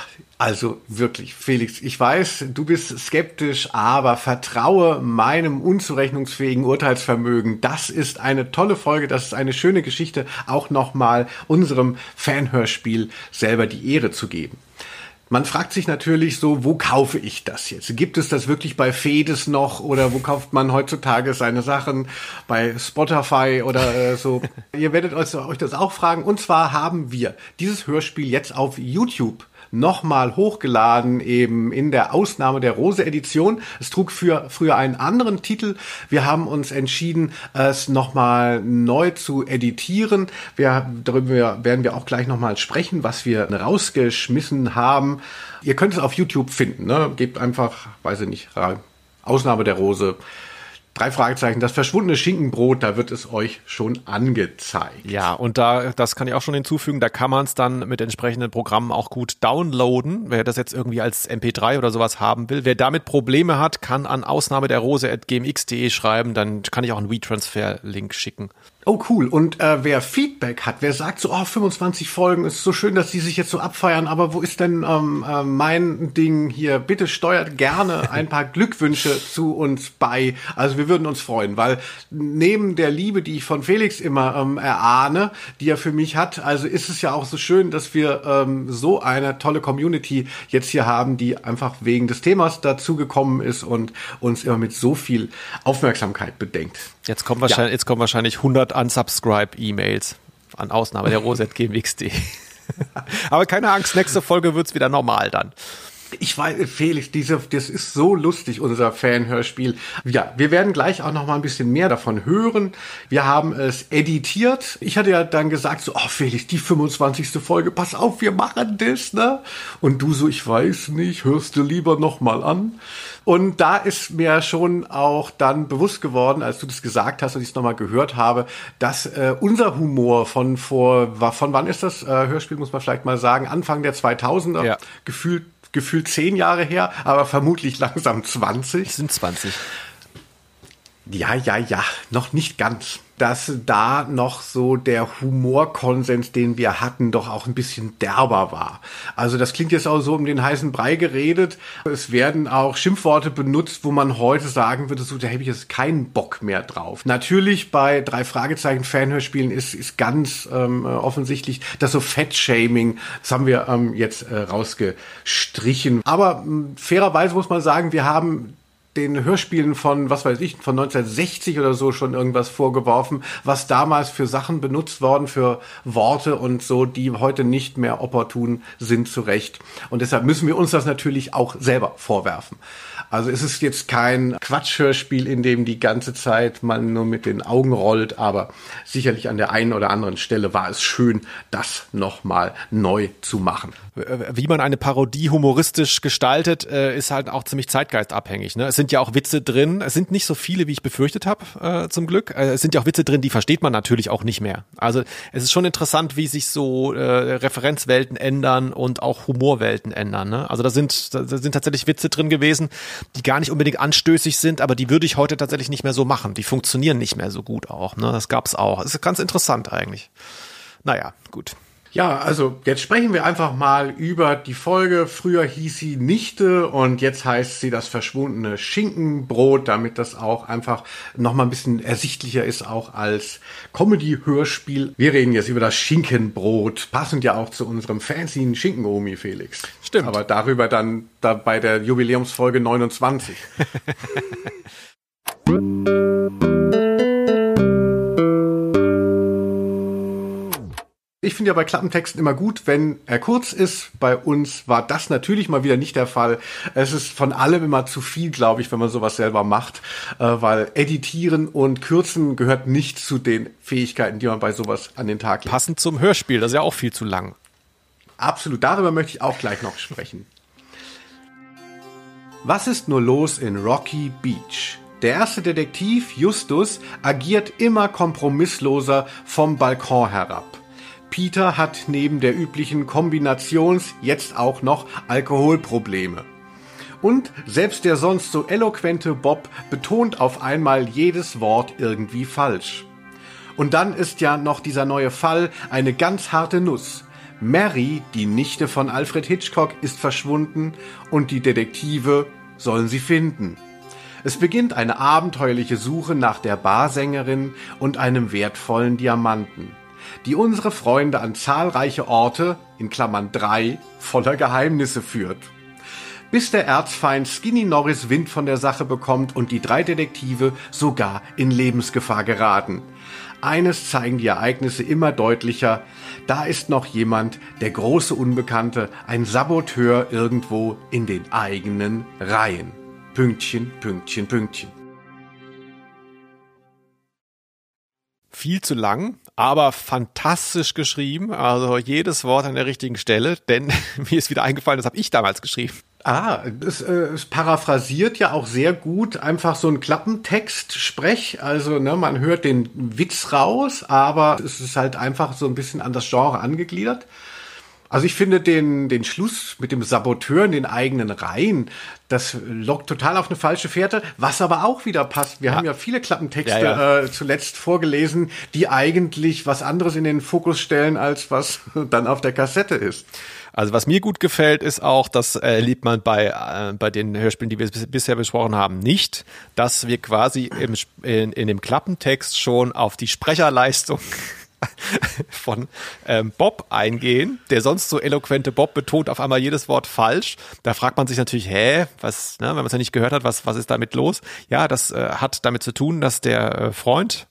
B: also wirklich, Felix, ich weiß, du bist skeptisch, aber vertraue meinem unzurechnungsfähigen Urteilsvermögen. Das ist eine tolle Folge, das ist eine schöne Geschichte, auch nochmal unserem Fanhörspiel selber die Ehre zu geben. Man fragt sich natürlich so, wo kaufe ich das jetzt? Gibt es das wirklich bei Fedes noch oder wo kauft man heutzutage seine Sachen? Bei Spotify oder äh, so? <laughs> Ihr werdet euch, euch das auch fragen. Und zwar haben wir dieses Hörspiel jetzt auf YouTube nochmal hochgeladen, eben in der Ausnahme der Rose-Edition. Es trug für früher einen anderen Titel. Wir haben uns entschieden, es nochmal neu zu editieren. Wir, darüber werden wir auch gleich nochmal sprechen, was wir rausgeschmissen haben. Ihr könnt es auf YouTube finden. Ne? Gebt einfach, weiß ich nicht, Ausnahme der Rose Drei Fragezeichen, das verschwundene Schinkenbrot, da wird es euch schon angezeigt.
A: Ja, und da, das kann ich auch schon hinzufügen, da kann man es dann mit entsprechenden Programmen auch gut downloaden. Wer das jetzt irgendwie als MP3 oder sowas haben will, wer damit Probleme hat, kann an Ausnahme der Rose at gmx.de schreiben, dann kann ich auch einen WeTransfer-Link schicken.
B: Oh cool. Und äh, wer Feedback hat, wer sagt so, oh, 25 Folgen, ist so schön, dass die sich jetzt so abfeiern, aber wo ist denn ähm, äh, mein Ding hier? Bitte steuert gerne <laughs> ein paar Glückwünsche zu uns bei. Also wir würden uns freuen, weil neben der Liebe, die ich von Felix immer ähm, erahne, die er für mich hat, also ist es ja auch so schön, dass wir ähm, so eine tolle Community jetzt hier haben, die einfach wegen des Themas dazugekommen ist und uns immer mit so viel Aufmerksamkeit bedenkt.
A: Jetzt kommen wahrscheinlich, ja. jetzt kommen wahrscheinlich 100 Unsubscribe-E-Mails an Ausnahme der Roset GMX.de. <laughs> Aber keine Angst, nächste Folge wird's wieder normal dann.
B: Ich weiß, Felix, diese, das ist so lustig, unser Fanhörspiel. Ja, wir werden gleich auch noch mal ein bisschen mehr davon hören. Wir haben es editiert. Ich hatte ja dann gesagt so, oh Felix, die 25. Folge, pass auf, wir machen das, ne? Und du so, ich weiß nicht, hörst du lieber noch mal an? Und da ist mir schon auch dann bewusst geworden, als du das gesagt hast und ich es nochmal gehört habe, dass äh, unser Humor von vor, von wann ist das äh, Hörspiel, muss man vielleicht mal sagen, Anfang der 2000er, ja. gefühlt gefühlt zehn Jahre her, aber vermutlich langsam 20.
A: Es sind 20.
B: Ja, ja, ja, noch nicht ganz. Dass da noch so der Humorkonsens, den wir hatten, doch auch ein bisschen derber war. Also das klingt jetzt auch so um den heißen Brei geredet. Es werden auch Schimpfworte benutzt, wo man heute sagen würde, so da habe ich jetzt keinen Bock mehr drauf. Natürlich bei drei Fragezeichen Fanhörspielen ist, ist ganz ähm, offensichtlich, dass so Fettshaming, das haben wir ähm, jetzt äh, rausgestrichen. Aber ähm, fairerweise muss man sagen, wir haben den Hörspielen von, was weiß ich, von 1960 oder so schon irgendwas vorgeworfen, was damals für Sachen benutzt worden, für Worte und so, die heute nicht mehr opportun sind, zu Recht. Und deshalb müssen wir uns das natürlich auch selber vorwerfen. Also es ist jetzt kein Quatschhörspiel, in dem die ganze Zeit man nur mit den Augen rollt, aber sicherlich an der einen oder anderen Stelle war es schön, das nochmal neu zu machen.
A: Wie man eine Parodie humoristisch gestaltet, äh, ist halt auch ziemlich zeitgeistabhängig. Ne? Es sind ja auch Witze drin, es sind nicht so viele, wie ich befürchtet habe, äh, zum Glück. Äh, es sind ja auch Witze drin, die versteht man natürlich auch nicht mehr. Also es ist schon interessant, wie sich so Referenzwelten ändern und auch Humorwelten ändern. Ne? Also da sind, da sind tatsächlich Witze drin gewesen, die gar nicht unbedingt anstößig sind, aber die würde ich heute tatsächlich nicht mehr so machen. Die funktionieren nicht mehr so gut auch. Ne? Das gab's auch. Das ist ganz interessant eigentlich. Naja, gut.
B: Ja, also jetzt sprechen wir einfach mal über die Folge. Früher hieß sie Nichte und jetzt heißt sie das verschwundene Schinkenbrot, damit das auch einfach nochmal ein bisschen ersichtlicher ist, auch als Comedy-Hörspiel. Wir reden jetzt über das Schinkenbrot, passend ja auch zu unserem fancy Schinkenomi, Felix.
A: Stimmt.
B: Aber darüber dann da bei der Jubiläumsfolge 29. <laughs> Ich finde ja bei Klappentexten immer gut, wenn er kurz ist. Bei uns war das natürlich mal wieder nicht der Fall. Es ist von allem immer zu viel, glaube ich, wenn man sowas selber macht, äh, weil Editieren und Kürzen gehört nicht zu den Fähigkeiten, die man bei sowas an den Tag
A: legt. Passend zum Hörspiel, das ist ja auch viel zu lang.
B: Absolut, darüber möchte ich auch gleich noch sprechen. Was ist nur los in Rocky Beach? Der erste Detektiv, Justus, agiert immer kompromissloser vom Balkon herab. Peter hat neben der üblichen Kombinations jetzt auch noch Alkoholprobleme. Und selbst der sonst so eloquente Bob betont auf einmal jedes Wort irgendwie falsch. Und dann ist ja noch dieser neue Fall eine ganz harte Nuss. Mary, die Nichte von Alfred Hitchcock, ist verschwunden und die Detektive sollen sie finden. Es beginnt eine abenteuerliche Suche nach der Barsängerin und einem wertvollen Diamanten die unsere Freunde an zahlreiche Orte, in Klammern drei, voller Geheimnisse führt. Bis der Erzfeind Skinny Norris Wind von der Sache bekommt und die drei Detektive sogar in Lebensgefahr geraten. Eines zeigen die Ereignisse immer deutlicher, da ist noch jemand, der große Unbekannte, ein Saboteur irgendwo in den eigenen Reihen. Pünktchen, Pünktchen, Pünktchen.
A: Viel zu lang, aber fantastisch geschrieben. Also jedes Wort an der richtigen Stelle, denn <laughs> mir ist wieder eingefallen, das habe ich damals geschrieben.
B: Ah, es, äh, es paraphrasiert ja auch sehr gut einfach so ein Klappentext sprech. Also ne, man hört den Witz raus, aber es ist halt einfach so ein bisschen an das Genre angegliedert. Also ich finde den, den Schluss mit dem Saboteur in den eigenen Reihen, das lockt total auf eine falsche Fährte, was aber auch wieder passt. Wir
A: Ja.
B: haben ja viele Klappentexte
A: Ja, ja.
B: Äh, zuletzt vorgelesen, die eigentlich was anderes in den Fokus stellen, als was <laughs> dann auf der Kassette ist.
A: Also was mir gut gefällt, ist auch, das liebt man bei, äh, bei den Hörspielen, die wir bis, bisher besprochen haben, nicht, dass wir quasi im, in, in dem Klappentext schon auf die Sprecherleistung <laughs> von ähm, Bob eingehen. Der sonst so eloquente Bob betont auf einmal jedes Wort falsch. Da fragt man sich natürlich, hä, was, ne, wenn man es ja nicht gehört hat, was, was ist damit los? Ja, das äh, hat damit zu tun, dass der äh, Freund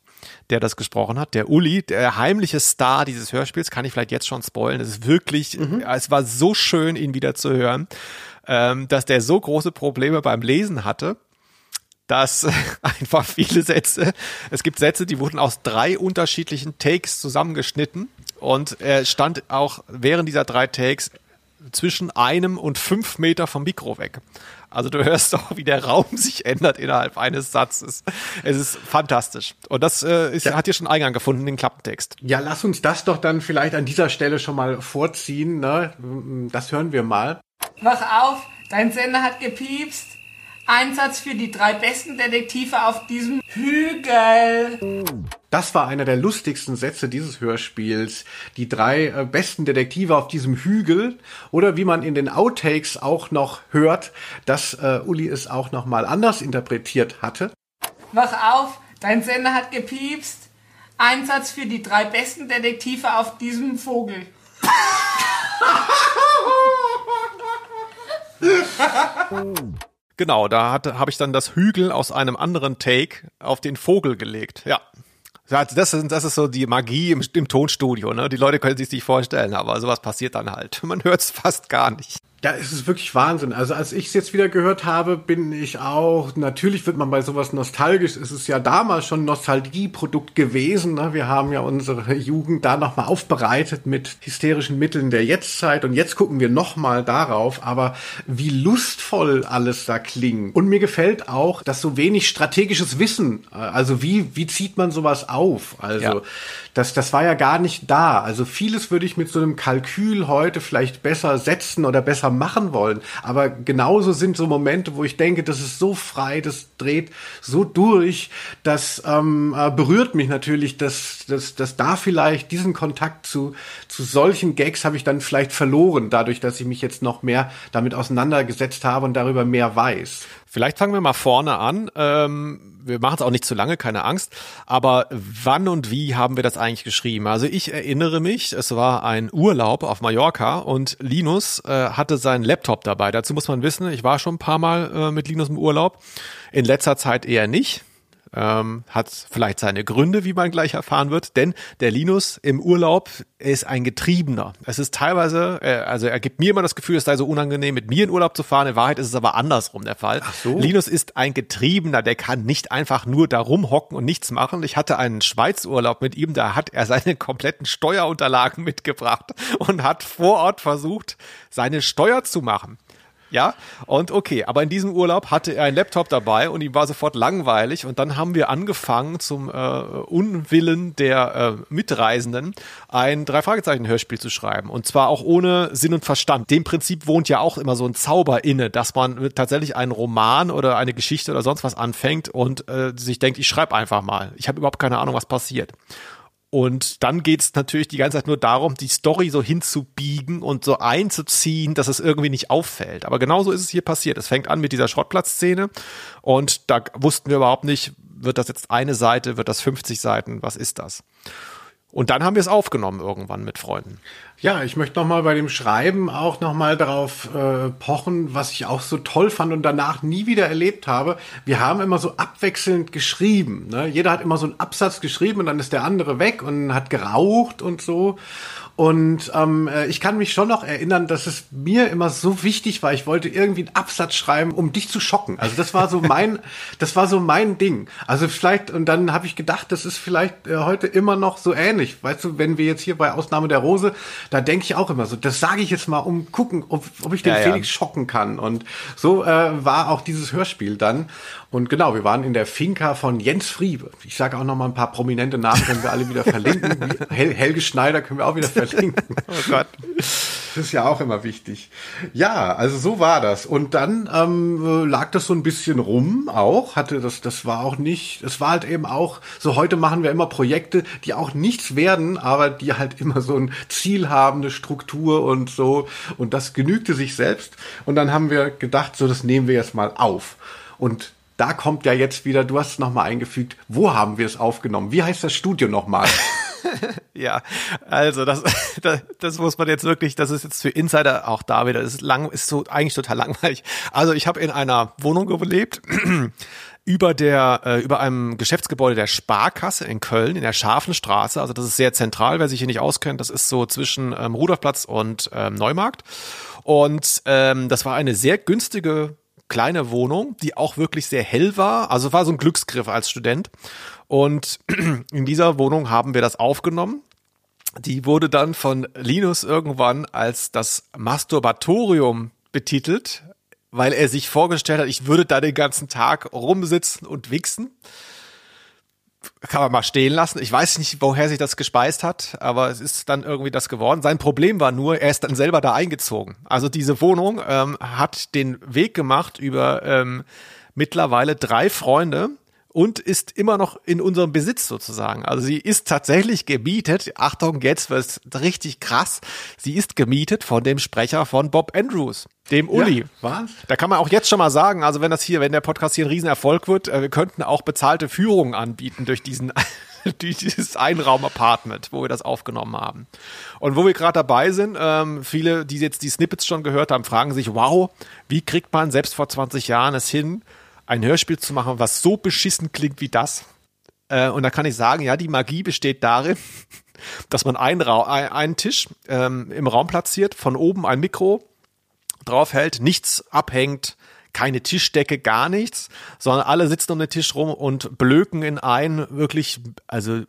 A: der das gesprochen hat, der Uli, der heimliche Star dieses Hörspiels, kann ich vielleicht jetzt schon spoilen. Es ist wirklich, es war so schön, ihn wieder zu hören, ähm, dass der so große Probleme beim Lesen hatte, dass <laughs> einfach viele Sätze, es gibt Sätze, die wurden aus drei unterschiedlichen Takes zusammengeschnitten und er stand auch während dieser drei Takes zwischen einem und fünf Meter vom Mikro weg. Also du hörst auch, wie der Raum <laughs> sich ändert innerhalb eines Satzes. Es ist fantastisch. Und das äh, ist, hat hier schon Eingang gefunden in den Klappentext.
B: Ja, lass uns das doch dann vielleicht an dieser Stelle schon mal vorziehen. Ne? Das hören wir mal.
H: Wach auf, dein Sender hat gepiepst. Einsatz für die drei besten Detektive auf diesem Hügel.
B: Das war einer der lustigsten Sätze dieses Hörspiels. Die drei äh, besten Detektive auf diesem Hügel. Oder wie man in den Outtakes auch noch hört, dass äh, Uli es auch noch mal anders interpretiert hatte.
H: Wach auf, dein Sender hat gepiepst. Einsatz für die drei besten Detektive auf diesem Vogel. <laughs>
A: Genau, da habe ich dann das Hügel aus einem anderen Take auf den Vogel gelegt. Ja. Ja, Das ist, das ist so die Magie im, im Tonstudio. Ne? Die Leute können sich nicht vorstellen, aber sowas passiert dann halt. Man hört es fast gar nicht.
B: Es ist wirklich Wahnsinn. Also als ich es jetzt wieder gehört habe, bin ich auch, natürlich wird man bei sowas nostalgisch. Es ist ja damals schon ein Nostalgieprodukt gewesen. Ne? Wir haben ja unsere Jugend da nochmal aufbereitet mit hysterischen Mitteln der Jetztzeit und jetzt gucken wir nochmal darauf. Aber wie lustvoll alles da klingt. Und mir gefällt auch, dass so wenig strategisches Wissen, äh, also wie, wie zieht man sowas auf? Also
A: Ja.
B: das, das war ja gar nicht da. Also vieles würde ich mit so einem Kalkül heute vielleicht besser setzen oder besser machen wollen. Aber genauso sind so Momente, wo ich denke, das ist so frei, das dreht so durch, das ähm, äh, berührt mich natürlich, dass, dass, dass da vielleicht diesen Kontakt zu, zu solchen Gags habe ich dann vielleicht verloren, dadurch, dass ich mich jetzt noch mehr damit auseinandergesetzt habe und darüber mehr weiß.
A: Vielleicht fangen wir mal vorne an. Ähm, wir machen es auch nicht zu lange, keine Angst. Aber wann und wie haben wir das eigentlich geschrieben? Also ich erinnere mich, es war ein Urlaub auf Mallorca und Linus äh, hatte seinen Laptop dabei. Dazu muss man wissen, ich war schon ein paar Mal äh, mit Linus im Urlaub. In letzter Zeit eher nicht. Ähm, hat vielleicht seine Gründe, wie man gleich erfahren wird, denn der Linus im Urlaub ist ein Getriebener. Es ist teilweise, äh, also er gibt mir immer das Gefühl, es sei so unangenehm, mit mir in Urlaub zu fahren. In Wahrheit ist es aber andersrum der Fall. Ach
B: so.
A: Linus ist ein Getriebener, der kann nicht einfach nur da rumhocken und nichts machen. Ich hatte einen Schweizurlaub mit ihm, da hat er seine kompletten Steuerunterlagen mitgebracht und hat vor Ort versucht, seine Steuer zu machen. Ja, und okay, aber in diesem Urlaub hatte er einen Laptop dabei und ihm war sofort langweilig und dann haben wir angefangen zum äh, Unwillen der äh, Mitreisenden ein Drei-Fragezeichen-Hörspiel zu schreiben und zwar auch ohne Sinn und Verstand. Dem Prinzip wohnt ja auch immer so ein Zauber inne, dass man tatsächlich einen Roman oder eine Geschichte oder sonst was anfängt und äh, sich denkt, ich schreibe einfach mal. Ich habe überhaupt keine Ahnung, was passiert. Und dann geht's natürlich die ganze Zeit nur darum, die Story so hinzubiegen und so einzuziehen, dass es irgendwie nicht auffällt. Aber genauso ist es hier passiert. Es fängt an mit dieser Schrottplatzszene und da wussten wir überhaupt nicht, wird das jetzt eine Seite, wird das 50 Seiten, was ist das? Und dann haben wir es aufgenommen irgendwann mit Freunden.
B: Ja, ich möchte noch mal bei dem Schreiben auch noch mal darauf äh, pochen, was ich auch so toll fand und danach nie wieder erlebt habe. Wir haben immer so abwechselnd geschrieben. Ne? Jeder hat immer so einen Absatz geschrieben und dann ist der andere weg und hat geraucht und so. Und ähm, äh, ich kann mich schon noch erinnern, dass es mir immer so wichtig war. Ich wollte irgendwie einen Absatz schreiben, um dich zu schocken. Also das war so mein, <laughs> das war so mein Ding. Also vielleicht und dann habe ich gedacht, das ist vielleicht äh, heute immer noch so ähnlich. Weißt du, wenn wir jetzt hier bei Ausnahme der Rose, da denke ich auch immer so. Das sage ich jetzt mal, um gucken, ob, ob ich den
A: Ja, ja.
B: Felix schocken kann. Und so äh, war auch dieses Hörspiel dann. Und genau, wir waren in der Finca von Jens Friebe. Ich sage auch noch mal ein paar prominente Namen, können wir alle wieder verlinken. Hel <laughs> Helge Schneider können wir auch wieder verlinken. <laughs>
A: Oh Gott.
B: Das ist ja auch immer wichtig. Ja, also so war das. Und dann ähm, lag das so ein bisschen rum auch, hatte das, das war auch nicht, es war halt eben auch, so heute machen wir immer Projekte, die auch nichts werden, aber die halt immer so ein Ziel haben, eine Struktur und so. Und das genügte sich selbst. Und dann haben wir gedacht, so das nehmen wir jetzt mal auf. Und da kommt ja jetzt wieder, du hast es nochmal eingefügt, wo haben wir es aufgenommen? Wie heißt das Studio nochmal? <laughs> <laughs>
A: ja, also das, <laughs> das, das muss man jetzt wirklich, das ist jetzt für Insider auch da wieder, das ist lang, ist so eigentlich total langweilig. Also ich habe in einer Wohnung gelebt <clears throat> über der äh, über einem Geschäftsgebäude der Sparkasse in Köln in der Scharfenstraße. Also das ist sehr zentral, wer sich hier nicht auskennt. Das ist so zwischen ähm, Rudolfplatz und ähm, Neumarkt. Und ähm, das war eine sehr günstige kleine Wohnung, die auch wirklich sehr hell war. Also war so ein Glücksgriff als Student. Und <clears throat> in dieser Wohnung haben wir das aufgenommen. Die wurde dann von Linus irgendwann als das Masturbatorium betitelt, weil er sich vorgestellt hat, ich würde da den ganzen Tag rumsitzen und wichsen kann man mal stehen lassen. Ich weiß nicht, woher sich das gespeist hat, aber es ist dann irgendwie das geworden. Sein Problem war nur, er ist dann selber da eingezogen. Also diese Wohnung ähm, hat den Weg gemacht über ähm, mittlerweile drei Freunde, und ist immer noch in unserem Besitz sozusagen. Also sie ist tatsächlich gemietet. Achtung, jetzt wird's richtig krass. Sie ist gemietet von dem Sprecher von Bob Andrews, dem Uli. Ja,
B: was?
A: Da kann man auch jetzt schon mal sagen, also wenn das hier, wenn der Podcast hier ein Riesenerfolg wird, äh, wir könnten auch bezahlte Führungen anbieten durch diesen <laughs> dieses Einraum-Apartment, wo wir das aufgenommen haben. Und wo wir gerade dabei sind, ähm, viele, die jetzt die Snippets schon gehört haben, fragen sich, wow, wie kriegt man selbst vor 20 Jahren es hin, ein Hörspiel zu machen, was so beschissen klingt wie das. Äh, und da kann ich sagen, ja, die Magie besteht darin, <laughs> dass man einen, Ra einen Tisch ähm, im Raum platziert, von oben ein Mikro draufhält, nichts abhängt, keine Tischdecke, gar nichts, sondern alle sitzen um den Tisch rum und blöken in ein wirklich, also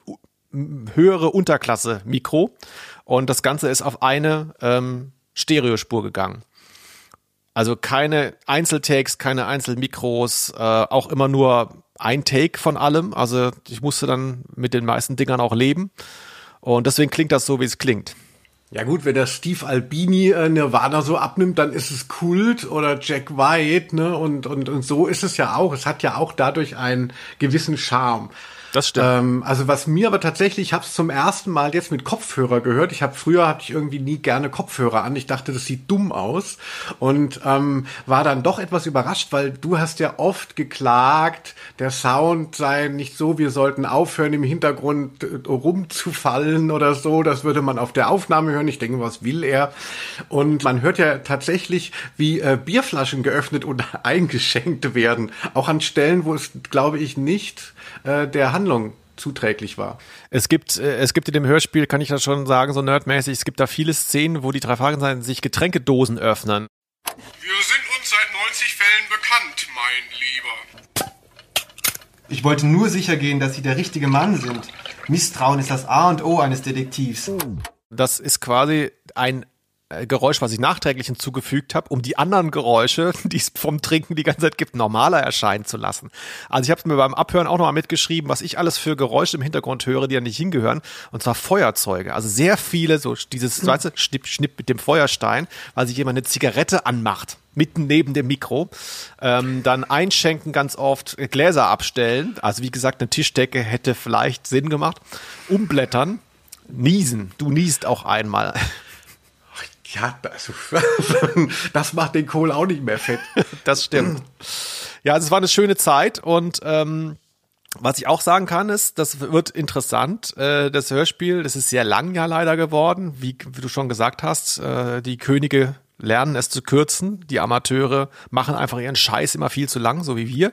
A: höhere Unterklasse Mikro. Und das Ganze ist auf eine ähm, Stereospur gegangen. Also keine Einzeltakes, keine Einzelmikros, äh, auch immer nur ein Take von allem. Also ich musste dann mit den meisten Dingern auch leben. Und deswegen klingt das so, wie es klingt.
B: Ja gut, wenn der Steve Albini äh, Nirvana so abnimmt, dann ist es Kult oder Jack White, ne? Und, und, und so ist es ja auch. Es hat ja auch dadurch einen gewissen Charme.
A: Das stimmt.
B: Ähm, also was mir aber tatsächlich, ich habe es zum ersten Mal jetzt mit Kopfhörer gehört. Ich habe früher hatte ich irgendwie nie gerne Kopfhörer an. Ich dachte, das sieht dumm aus und ähm, war dann doch etwas überrascht, weil du hast ja oft geklagt, der Sound sei nicht so, wir sollten aufhören im Hintergrund äh, rumzufallen oder so. Das würde man auf der Aufnahme hören. Ich denke, was will er? Und man hört ja tatsächlich, wie äh, Bierflaschen geöffnet und <laughs> eingeschenkt werden, auch an Stellen, wo es, glaube ich, nicht äh, der Handlung zuträglich war.
A: Es gibt, äh, es gibt in dem Hörspiel, kann ich das schon sagen, so nerdmäßig, es gibt da viele Szenen, wo die drei Fragezeichen sich Getränkedosen öffnen.
I: Wir sind uns seit 90 Fällen bekannt, mein Lieber.
E: Ich wollte nur sicher gehen, dass Sie der richtige Mann sind. Misstrauen ist das A und O eines Detektivs.
A: Das ist quasi ein Geräusch, was ich nachträglich hinzugefügt habe, um die anderen Geräusche, <laughs> die es vom Trinken die ganze Zeit gibt, normaler erscheinen zu lassen. Also ich habe mir beim Abhören auch nochmal mitgeschrieben, was ich alles für Geräusche im Hintergrund höre, die ja nicht hingehören. Und zwar Feuerzeuge. Also sehr viele, so dieses, mhm. weißt du, Schnipp, Schnipp mit dem Feuerstein, weil sich jemand eine Zigarette anmacht mitten neben dem Mikro. Ähm, dann einschenken ganz oft, Gläser abstellen. Also wie gesagt, eine Tischdecke hätte vielleicht Sinn gemacht. Umblättern, niesen. Du niest auch einmal.
B: Ja, also, <laughs> das macht den Kohl auch nicht mehr fett. <laughs>
A: Das stimmt. Ja, also es war eine schöne Zeit und ähm, was ich auch sagen kann, ist, das wird interessant, äh, das Hörspiel, das ist sehr lang ja leider geworden, wie, wie du schon gesagt hast, äh, die Könige lernen es zu kürzen, die Amateure machen einfach ihren Scheiß immer viel zu lang, so wie wir.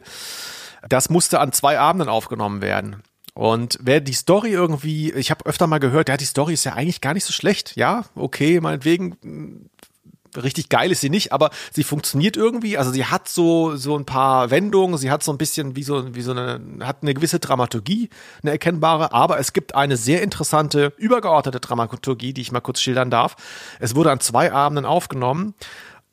A: Das musste an zwei Abenden aufgenommen werden. Und wer die Story irgendwie, ich habe öfter mal gehört, ja, die Story ist ja eigentlich gar nicht so schlecht. Ja, okay, meinetwegen, hm, richtig geil ist sie nicht, aber sie funktioniert irgendwie. Also sie hat so so ein paar Wendungen, sie hat so ein bisschen wie so wie so eine hat eine gewisse Dramaturgie, eine erkennbare, aber es gibt eine sehr interessante übergeordnete Dramaturgie, die ich mal kurz schildern darf. Es wurde an zwei Abenden aufgenommen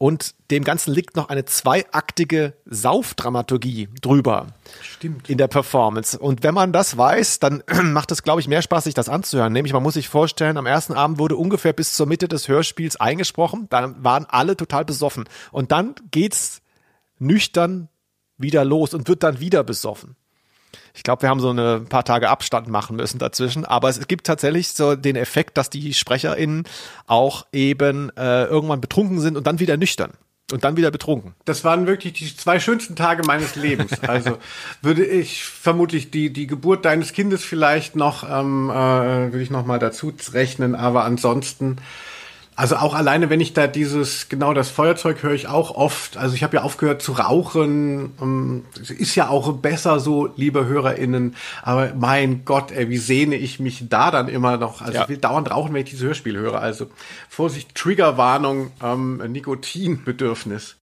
A: Und dem Ganzen liegt noch eine zweiaktige Saufdramaturgie drüber.
B: Stimmt.
A: In der Performance. Und wenn man das weiß, dann <clears throat> macht es, glaube ich, mehr Spaß, sich das anzuhören. Nämlich, man muss sich vorstellen, am ersten Abend wurde ungefähr bis zur Mitte des Hörspiels eingesprochen. Dann waren alle total besoffen. Und dann geht's nüchtern wieder los und wird dann wieder besoffen. Ich glaube, wir haben so eine paar Tage Abstand machen müssen dazwischen, aber es gibt tatsächlich so den Effekt, dass die SprecherInnen auch eben äh, irgendwann betrunken sind und dann wieder nüchtern und dann wieder betrunken.
B: Das waren wirklich die zwei schönsten Tage meines Lebens. <laughs> Also würde ich vermutlich die die Geburt deines Kindes vielleicht noch ähm, äh, würde ich noch mal dazu rechnen, aber ansonsten also auch alleine, wenn ich da dieses, genau das Feuerzeug höre ich auch oft. Also ich habe ja aufgehört zu rauchen. Ähm, ist ja auch besser so, liebe HörerInnen. Aber mein Gott, ey, wie sehne ich mich da dann immer noch. Also
A: Ja.
B: ich will dauernd rauchen, wenn ich dieses Hörspiel höre. Also Vorsicht, Triggerwarnung, ähm, Nikotinbedürfnis.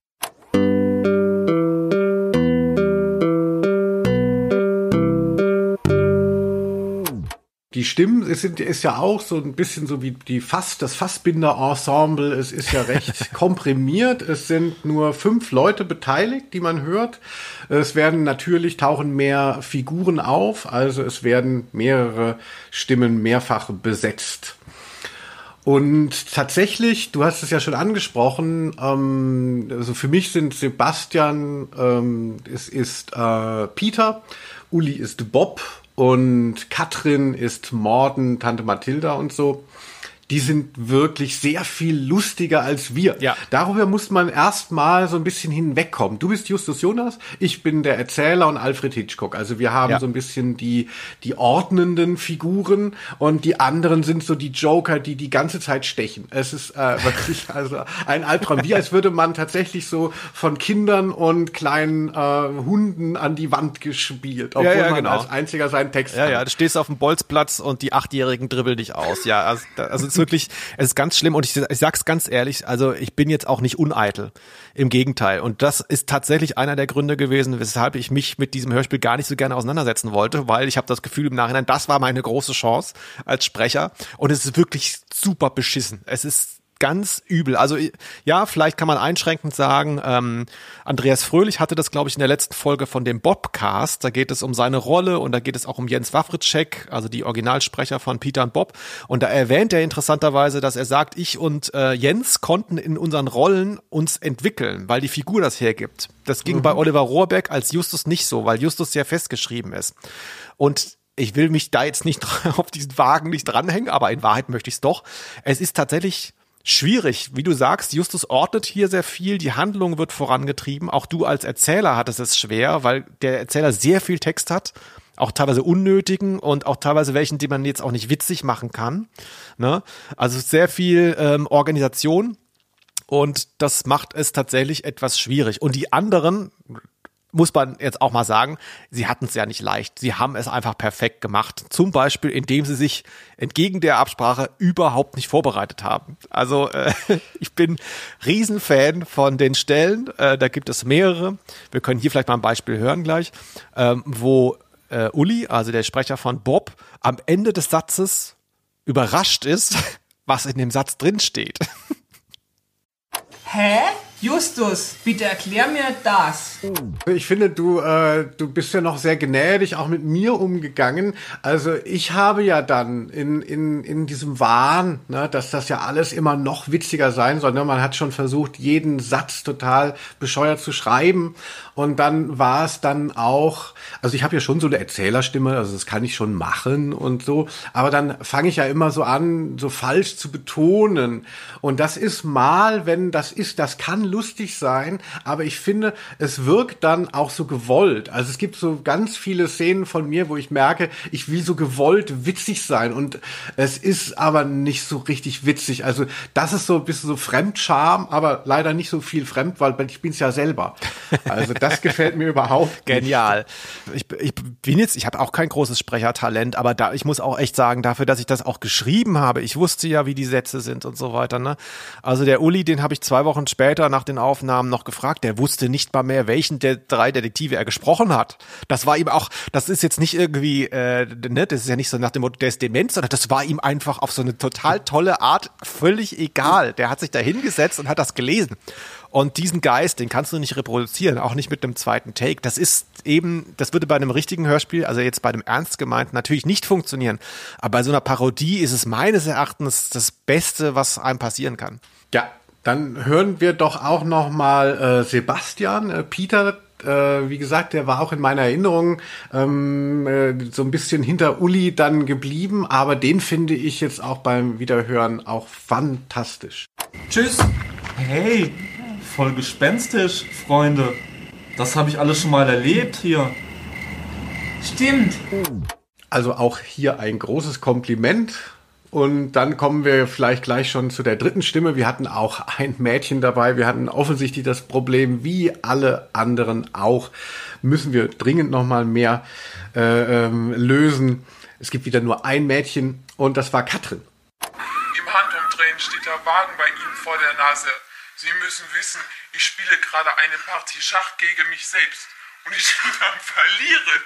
B: Die Stimmen es sind, ist ja auch so ein bisschen so wie die Fass, das Fassbinder-Ensemble. Es ist ja recht <laughs> komprimiert. Es sind nur fünf Leute beteiligt, die man hört. Es werden natürlich tauchen mehr Figuren auf, also es werden mehrere Stimmen mehrfach besetzt. Und tatsächlich, du hast es ja schon angesprochen, ähm, also für mich sind Sebastian, ähm, es ist äh, Peter, Uli ist Bob und Katrin ist Morden, Tante Mathilda und so. Die sind wirklich sehr viel lustiger als wir.
A: Ja.
B: Darüber muss man erstmal so ein bisschen hinwegkommen. Du bist Justus Jonas, ich bin der Erzähler und Alfred Hitchcock. Also wir haben
A: Ja.
B: so ein bisschen die, die ordnenden Figuren und die anderen sind so die Joker, die die ganze Zeit stechen. Es ist äh, <laughs> wirklich also ein Albtraum. Wie als würde man tatsächlich so von Kindern und kleinen äh, Hunden an die Wand gespielt, obwohl
A: ja,
B: man
A: genau.
B: als einziger seinen Text
A: Ja,
B: hat.
A: ja, du stehst auf dem Bolzplatz und die Achtjährigen dribbeln dich aus. Ja, also, also wirklich, es ist ganz schlimm und ich, ich sag's ganz ehrlich, also ich bin jetzt auch nicht uneitel. Im Gegenteil. Und das ist tatsächlich einer der Gründe gewesen, weshalb ich mich mit diesem Hörspiel gar nicht so gerne auseinandersetzen wollte, weil ich habe das Gefühl im Nachhinein, das war meine große Chance als Sprecher und es ist wirklich super beschissen. Es ist ganz übel. Also ja, vielleicht kann man einschränkend sagen, ähm, Andreas Fröhlich hatte das, glaube ich, in der letzten Folge von dem Bobcast. Da geht es um seine Rolle und da geht es auch um Jens Wawritschek, also die Originalsprecher von Peter und Bob. Und da erwähnt er interessanterweise, dass er sagt, ich und äh, Jens konnten in unseren Rollen uns entwickeln, weil die Figur das hergibt. Das ging bei Oliver Rohrbeck als Justus nicht so, weil Justus sehr festgeschrieben ist. Und ich will mich da jetzt nicht <laughs> auf diesen Wagen nicht dranhängen, aber in Wahrheit möchte ich es doch. Es ist tatsächlich schwierig. Wie du sagst, Justus ordnet hier sehr viel, die Handlung wird vorangetrieben. Auch du als Erzähler hattest es schwer, weil der Erzähler sehr viel Text hat, auch teilweise unnötigen und auch teilweise welchen, die man jetzt auch nicht witzig machen kann. Ne? Also sehr viel ähm, Organisation und das macht es tatsächlich etwas schwierig. Und die anderen, muss man jetzt auch mal sagen, sie hatten es ja nicht leicht. Sie haben es einfach perfekt gemacht. Zum Beispiel, indem sie sich entgegen der Absprache überhaupt nicht vorbereitet haben. Also äh, <laughs> ich bin Riesenfan von den Stellen. Äh, da gibt es mehrere. Wir können hier vielleicht mal ein Beispiel hören gleich, ähm, wo äh, Uli, also der Sprecher von Bob, am Ende des Satzes überrascht ist, <laughs> was in dem Satz drin steht. <laughs>
H: Hä? Justus, bitte erklär mir das.
B: Ich finde, du, äh, du bist ja noch sehr gnädig auch mit mir umgegangen. Also ich habe ja dann in, in, in diesem Wahn, ne, dass das ja alles immer noch witziger sein soll. Ne? Man hat schon versucht, jeden Satz total bescheuert zu schreiben. Und dann war es dann auch, also ich habe ja schon so eine Erzählerstimme, also das kann ich schon machen und so. Aber dann fange ich ja immer so an, so falsch zu betonen. Und das ist mal, wenn das ist, das kann lustig sein, aber ich finde, es wirkt dann auch so gewollt. Also es gibt so ganz viele Szenen von mir, wo ich merke, ich will so gewollt witzig sein und es ist aber nicht so richtig witzig. Also das ist so ein bisschen so Fremdscham, aber leider nicht so viel fremd, weil ich bin's ja selber. Also das <laughs> gefällt mir überhaupt.
A: Genial. Ich, ich bin jetzt, ich habe auch kein großes Sprechertalent, aber da, ich muss auch echt sagen, dafür, dass ich das auch geschrieben habe, ich wusste ja, wie die Sätze sind und so weiter. Ne? Also der Uli, den habe ich zwei Wochen später nach den Aufnahmen noch gefragt, der wusste nicht mal mehr, welchen der drei Detektive er gesprochen hat. Das war ihm auch, das ist jetzt nicht irgendwie, äh, ne, das ist ja nicht so nach dem Motto, der ist dement, sondern das war ihm einfach auf so eine total tolle Art völlig egal. Der hat sich da hingesetzt und hat das gelesen. Und diesen Geist, den kannst du nicht reproduzieren, auch nicht mit einem zweiten Take. Das ist eben, das würde bei einem richtigen Hörspiel, also jetzt bei einem ernst gemeinten, natürlich nicht funktionieren. Aber bei so einer Parodie ist es meines Erachtens das Beste, was einem passieren kann.
B: Ja, dann hören wir doch auch noch mal äh, Sebastian, äh, Peter. Äh, wie gesagt, der war auch in meiner Erinnerung ähm, äh, so ein bisschen hinter Uli dann geblieben, aber den finde ich jetzt auch beim Wiederhören auch fantastisch.
E: Tschüss.
D: Hey, voll gespenstisch, Freunde. Das habe ich alles schon mal erlebt hier.
H: Stimmt.
B: Also auch hier ein großes Kompliment. Und dann kommen wir vielleicht gleich schon zu der dritten Stimme. Wir hatten auch ein Mädchen dabei. Wir hatten offensichtlich das Problem, wie alle anderen auch, müssen wir dringend nochmal mehr äh, ähm, lösen. Es gibt wieder nur ein Mädchen und das war Katrin.
I: Im Handumdrehen steht der Wagen bei Ihnen vor der Nase. Sie müssen wissen, ich spiele gerade eine Partie Schach gegen mich selbst. Und ich <laughs> bin am Verlieren.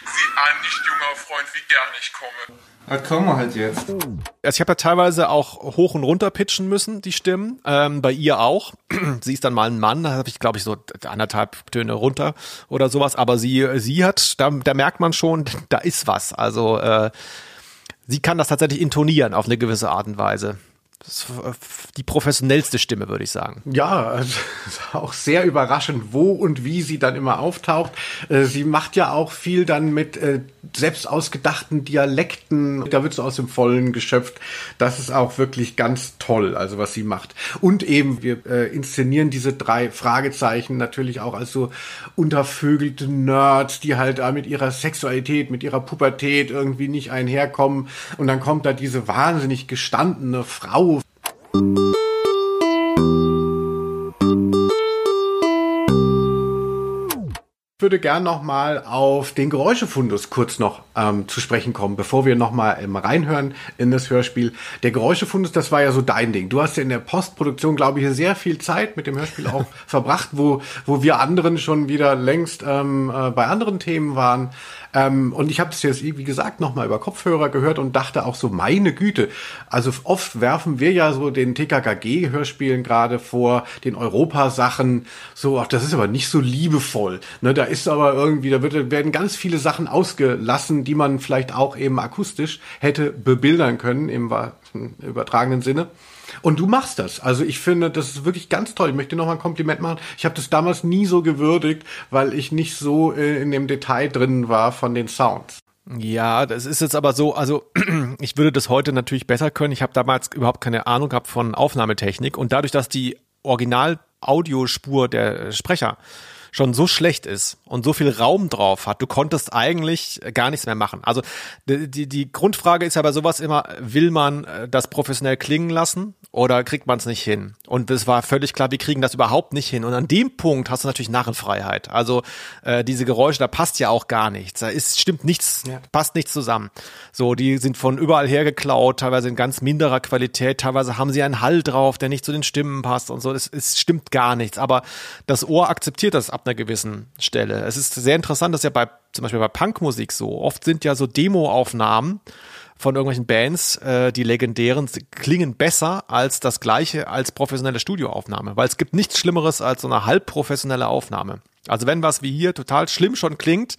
I: Sie ahnen nicht, junger Freund, wie gern ich komme.
E: Da kommen wir halt jetzt.
A: Also ich habe ja teilweise auch hoch und runter pitchen müssen, die Stimmen. Ähm, bei ihr auch. <clears throat> sie ist dann mal ein Mann, da habe ich, glaube ich, so anderthalb Töne runter oder sowas. Aber sie, sie hat, da, da merkt man schon, da ist was. Also äh, sie kann das tatsächlich intonieren auf eine gewisse Art und Weise. Äh, die professionellste Stimme, würde ich sagen.
B: Ja, also, <laughs> auch sehr überraschend, wo und wie sie dann immer auftaucht. Äh, Sie macht ja auch viel dann mit äh, selbst ausgedachten Dialekten. Da wird so aus dem Vollen geschöpft. Das ist auch wirklich ganz toll, also was sie macht. Und eben, wir inszenieren diese drei Fragezeichen natürlich auch als so untervögelte Nerds, die halt mit ihrer Sexualität, mit ihrer Pubertät irgendwie nicht einherkommen. Und dann kommt da diese wahnsinnig gestandene Frau, Ich würde gern noch mal auf den Geräuschefundus kurz noch ähm, zu sprechen kommen, bevor wir noch mal ähm, reinhören in das Hörspiel. Der Geräuschefundus, das war ja so dein Ding. Du hast ja in der Postproduktion, glaube ich, sehr viel Zeit mit dem Hörspiel auch <laughs> verbracht, wo wo wir anderen schon wieder längst ähm, äh, bei anderen Themen waren. Ähm, und ich habe das jetzt, wie gesagt, nochmal über Kopfhörer gehört und dachte auch so, meine Güte. Also oft werfen wir ja so den TKKG-Hörspielen gerade vor, den Europasachen, so, ach, das ist aber nicht so liebevoll. Ne, da ist aber irgendwie, da wird, werden ganz viele Sachen ausgelassen, die man vielleicht auch eben akustisch hätte bebildern können, im übertragenen Sinne. Und du machst das. Also ich finde, das ist wirklich ganz toll. Ich möchte noch mal ein Kompliment machen. Ich habe das damals nie so gewürdigt, weil ich nicht so äh, in dem Detail drin war von den Sounds.
A: Ja, das ist jetzt aber so, also <clears throat> ich würde das heute natürlich besser können. Ich habe damals überhaupt keine Ahnung gehabt von Aufnahmetechnik und dadurch, dass die Original-Audiospur der Sprecher schon so schlecht ist und so viel Raum drauf hat, du konntest eigentlich gar nichts mehr machen. Also die, die, die Grundfrage ist ja bei sowas immer, will man äh, das professionell klingen lassen oder kriegt man es nicht hin? Und es war völlig klar, wir kriegen das überhaupt nicht hin. Und an dem Punkt hast du natürlich Narrenfreiheit. Also äh, diese Geräusche, da passt ja auch gar nichts. Da ist, stimmt nichts, ja. passt nichts zusammen. So, die sind von überall her geklaut, teilweise in ganz minderer Qualität, teilweise haben sie einen Hall drauf, der nicht zu den Stimmen passt und so. Es, es stimmt gar nichts. Aber das Ohr akzeptiert das ab einer gewissen Stelle. Es ist sehr interessant, dass ja bei zum Beispiel bei Punkmusik so oft sind ja so Demo-Aufnahmen von irgendwelchen Bands, äh, die legendären, klingen besser als das gleiche als professionelle Studioaufnahme, weil es gibt nichts Schlimmeres als so eine halbprofessionelle Aufnahme. Also wenn was wie hier total schlimm schon klingt,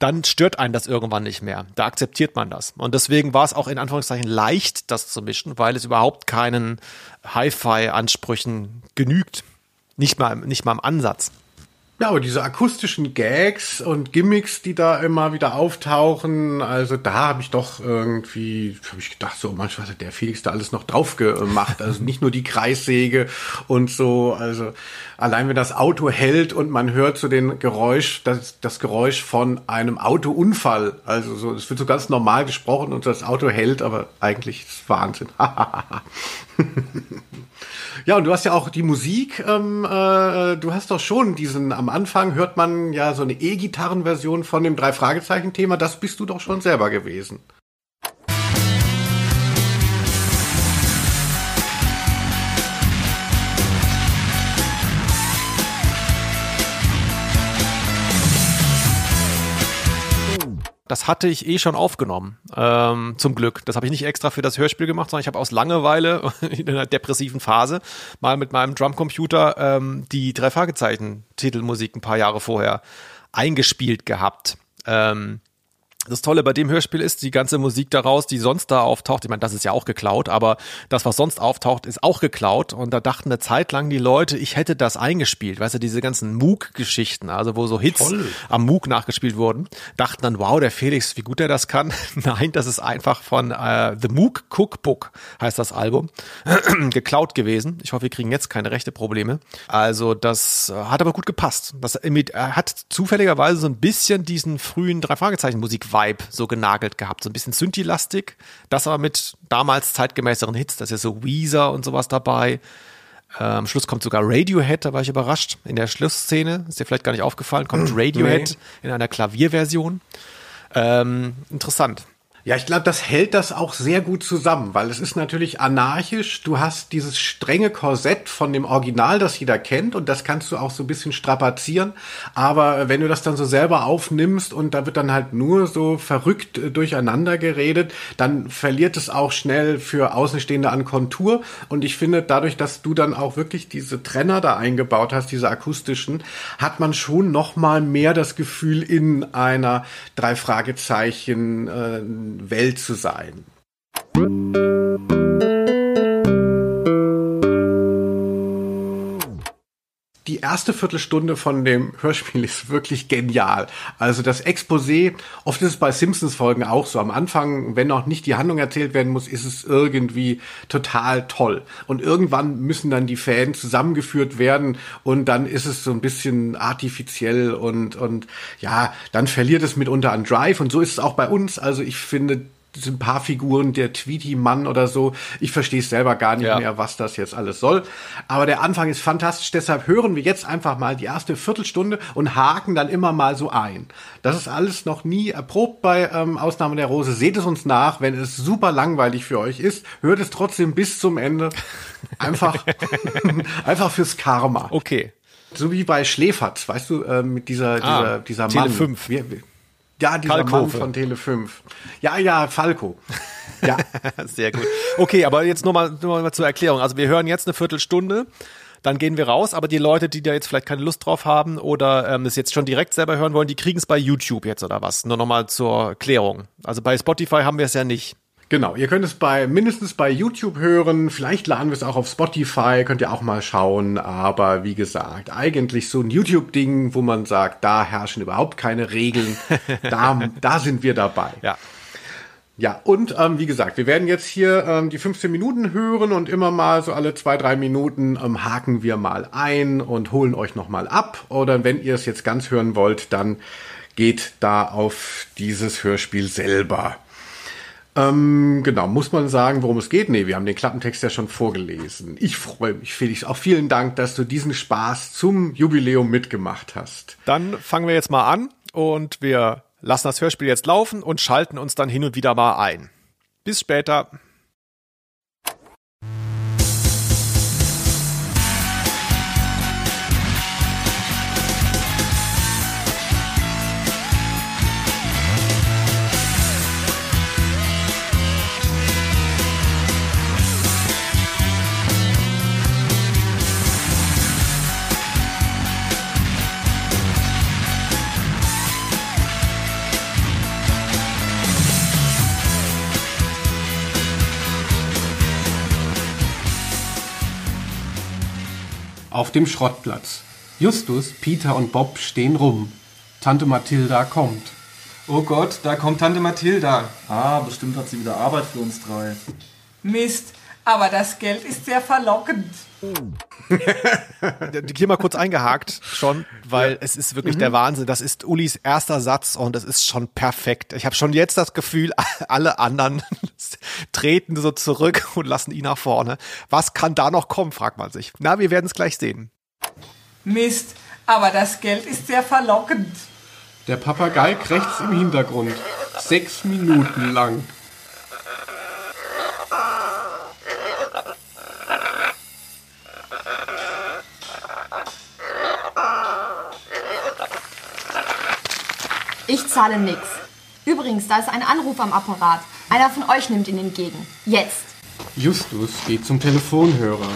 A: dann stört einen das irgendwann nicht mehr. Da akzeptiert man das. Und deswegen war es auch in Anführungszeichen leicht, das zu mischen, weil es überhaupt keinen Hi-Fi-Ansprüchen genügt. Nicht mal, nicht mal im Ansatz.
B: Ja, aber diese akustischen Gags und Gimmicks, die da immer wieder auftauchen, also da habe ich doch irgendwie, habe ich gedacht, so manchmal hat der Felix da alles noch drauf gemacht. Also nicht nur die Kreissäge und so, also allein wenn das Auto hält und man hört so den Geräusch, das, das Geräusch von einem Autounfall. Also so, es wird so ganz normal gesprochen und das Auto hält, aber eigentlich ist es Wahnsinn. <laughs> Ja, und du hast ja auch die Musik, ähm, äh, du hast doch schon diesen, am Anfang hört man ja so eine E-Gitarren-Version von dem Drei-Fragezeichen-Thema, das bist du doch schon selber gewesen.
A: Das hatte ich eh schon aufgenommen, ähm, zum Glück. Das habe ich nicht extra für das Hörspiel gemacht, sondern ich habe aus Langeweile <laughs> in einer depressiven Phase mal mit meinem Drumcomputer ähm, die drei Fragezeichen Titelmusik ein paar Jahre vorher eingespielt gehabt. Ähm, das Tolle bei dem Hörspiel ist, die ganze Musik daraus, die sonst da auftaucht, ich meine, das ist ja auch geklaut, aber das, was sonst auftaucht, ist auch geklaut. Und da dachten eine Zeit lang die Leute, ich hätte das eingespielt. Weißt du, diese ganzen Moog-Geschichten, also wo so Hits Voll. am Moog nachgespielt wurden, dachten dann, wow, der Felix, wie gut er das kann. <laughs> Nein, das ist einfach von äh, The Moog Cookbook, heißt das Album, <clears throat> geklaut gewesen. Ich hoffe, wir kriegen jetzt keine rechte Probleme. Also das äh, hat aber gut gepasst. Das äh, hat zufälligerweise so ein bisschen diesen frühen Drei-Fragezeichen-Musik Vibe so genagelt gehabt. So ein bisschen Synthi-lastig, das aber mit damals zeitgemäßeren Hits. Da ist ja so Weezer und sowas dabei. Äh, am Schluss kommt sogar Radiohead, da war ich überrascht. In der Schlussszene, ist dir vielleicht gar nicht aufgefallen, kommt Radiohead nee. in einer Klavierversion. Ähm, interessant.
B: Ja, ich glaube, das hält das auch sehr gut zusammen, weil es ist natürlich anarchisch. Du hast dieses strenge Korsett von dem Original, das jeder kennt, und das kannst du auch so ein bisschen strapazieren. Aber wenn du das dann so selber aufnimmst und da wird dann halt nur so verrückt äh, durcheinander geredet, dann verliert es auch schnell für Außenstehende an Kontur. Und ich finde, dadurch, dass du dann auch wirklich diese Trenner da eingebaut hast, diese akustischen, hat man schon noch mal mehr das Gefühl in einer drei Fragezeichen äh, Welt zu sein. Die erste Viertelstunde von dem Hörspiel ist wirklich genial. Also das Exposé, oft ist es bei Simpsons-Folgen auch so. Am Anfang, wenn noch nicht die Handlung erzählt werden muss, ist es irgendwie total toll. Und irgendwann müssen dann die Fans zusammengeführt werden und dann ist es so ein bisschen artifiziell und, und ja, dann verliert es mitunter an Drive und so ist es auch bei uns. Also ich finde, ein paar Figuren, der Tweety-Mann oder so. Ich verstehe es selber gar nicht ja. mehr, was das jetzt alles soll. Aber der Anfang ist fantastisch, deshalb hören wir jetzt einfach mal die erste Viertelstunde und haken dann immer mal so ein. Das ist alles noch nie erprobt bei ähm, Ausnahme der Rose. Seht es uns nach, wenn es super langweilig für euch ist. Hört es trotzdem bis zum Ende. Einfach, <laughs> <laughs> einfach fürs Karma.
A: Okay.
B: So wie bei Schläferz, weißt du, äh, mit dieser, ah, dieser, dieser Mann.
A: Tele 5.
B: Wie, wie, ja, dieser Kalkofe. Mann von Tele 5. Ja, ja, Falco.
A: Ja. <laughs> Sehr gut. Okay, aber jetzt nur mal, nur mal zur Erklärung. Also wir hören jetzt eine Viertelstunde dann gehen wir raus. Aber die Leute, die da jetzt vielleicht keine Lust drauf haben oder ähm, es jetzt schon direkt selber hören wollen, die kriegen es bei YouTube jetzt oder was? Nur nochmal zur Klärung. Also bei Spotify haben wir es ja nicht.
B: Genau, ihr könnt es bei mindestens bei YouTube hören, vielleicht laden wir es auch auf Spotify, könnt ihr auch mal schauen, aber wie gesagt, eigentlich so ein YouTube-Ding, wo man sagt, da herrschen überhaupt keine Regeln, <laughs> da, da sind wir dabei.
A: Ja.
B: Ja, und ähm, wie gesagt, wir werden jetzt hier ähm, die 15 Minuten hören und immer mal so alle zwei, drei Minuten ähm, haken wir mal ein und holen euch nochmal ab. Oder wenn ihr es jetzt ganz hören wollt, dann geht da auf dieses Hörspiel selber. Ähm, genau, muss man sagen, worum es geht? Nee, wir haben den Klappentext ja schon vorgelesen. Ich freue mich, Felix. Auch vielen Dank, dass du diesen Spaß zum Jubiläum mitgemacht hast.
A: Dann fangen wir jetzt mal an und wir lassen das Hörspiel jetzt laufen und schalten uns dann hin und wieder mal ein. Bis später.
F: Auf dem Schrottplatz. Justus, Peter und Bob stehen rum. Tante Mathilda kommt.
E: Oh Gott, da kommt Tante Mathilda.
D: Ah, bestimmt hat sie wieder Arbeit für uns drei.
H: Mist, aber das Geld ist sehr verlockend. <laughs>
A: Hier mal kurz eingehakt schon, weil ja. es ist wirklich mhm. der Wahnsinn. Das ist Ulis erster Satz und es ist schon perfekt. Ich habe schon jetzt das Gefühl, <laughs> alle anderen <laughs> treten so zurück und lassen ihn nach vorne. Was kann da noch kommen, fragt man sich. Na, wir werden es gleich sehen.
H: Mist, aber das Geld ist sehr verlockend.
F: Der Papagei krächzt im Hintergrund. Sechs Minuten lang.
G: Ich zahle nix. Übrigens, da ist ein Anruf am Apparat. Einer von euch nimmt ihn entgegen. Jetzt.
F: Justus geht zum Telefonhörer.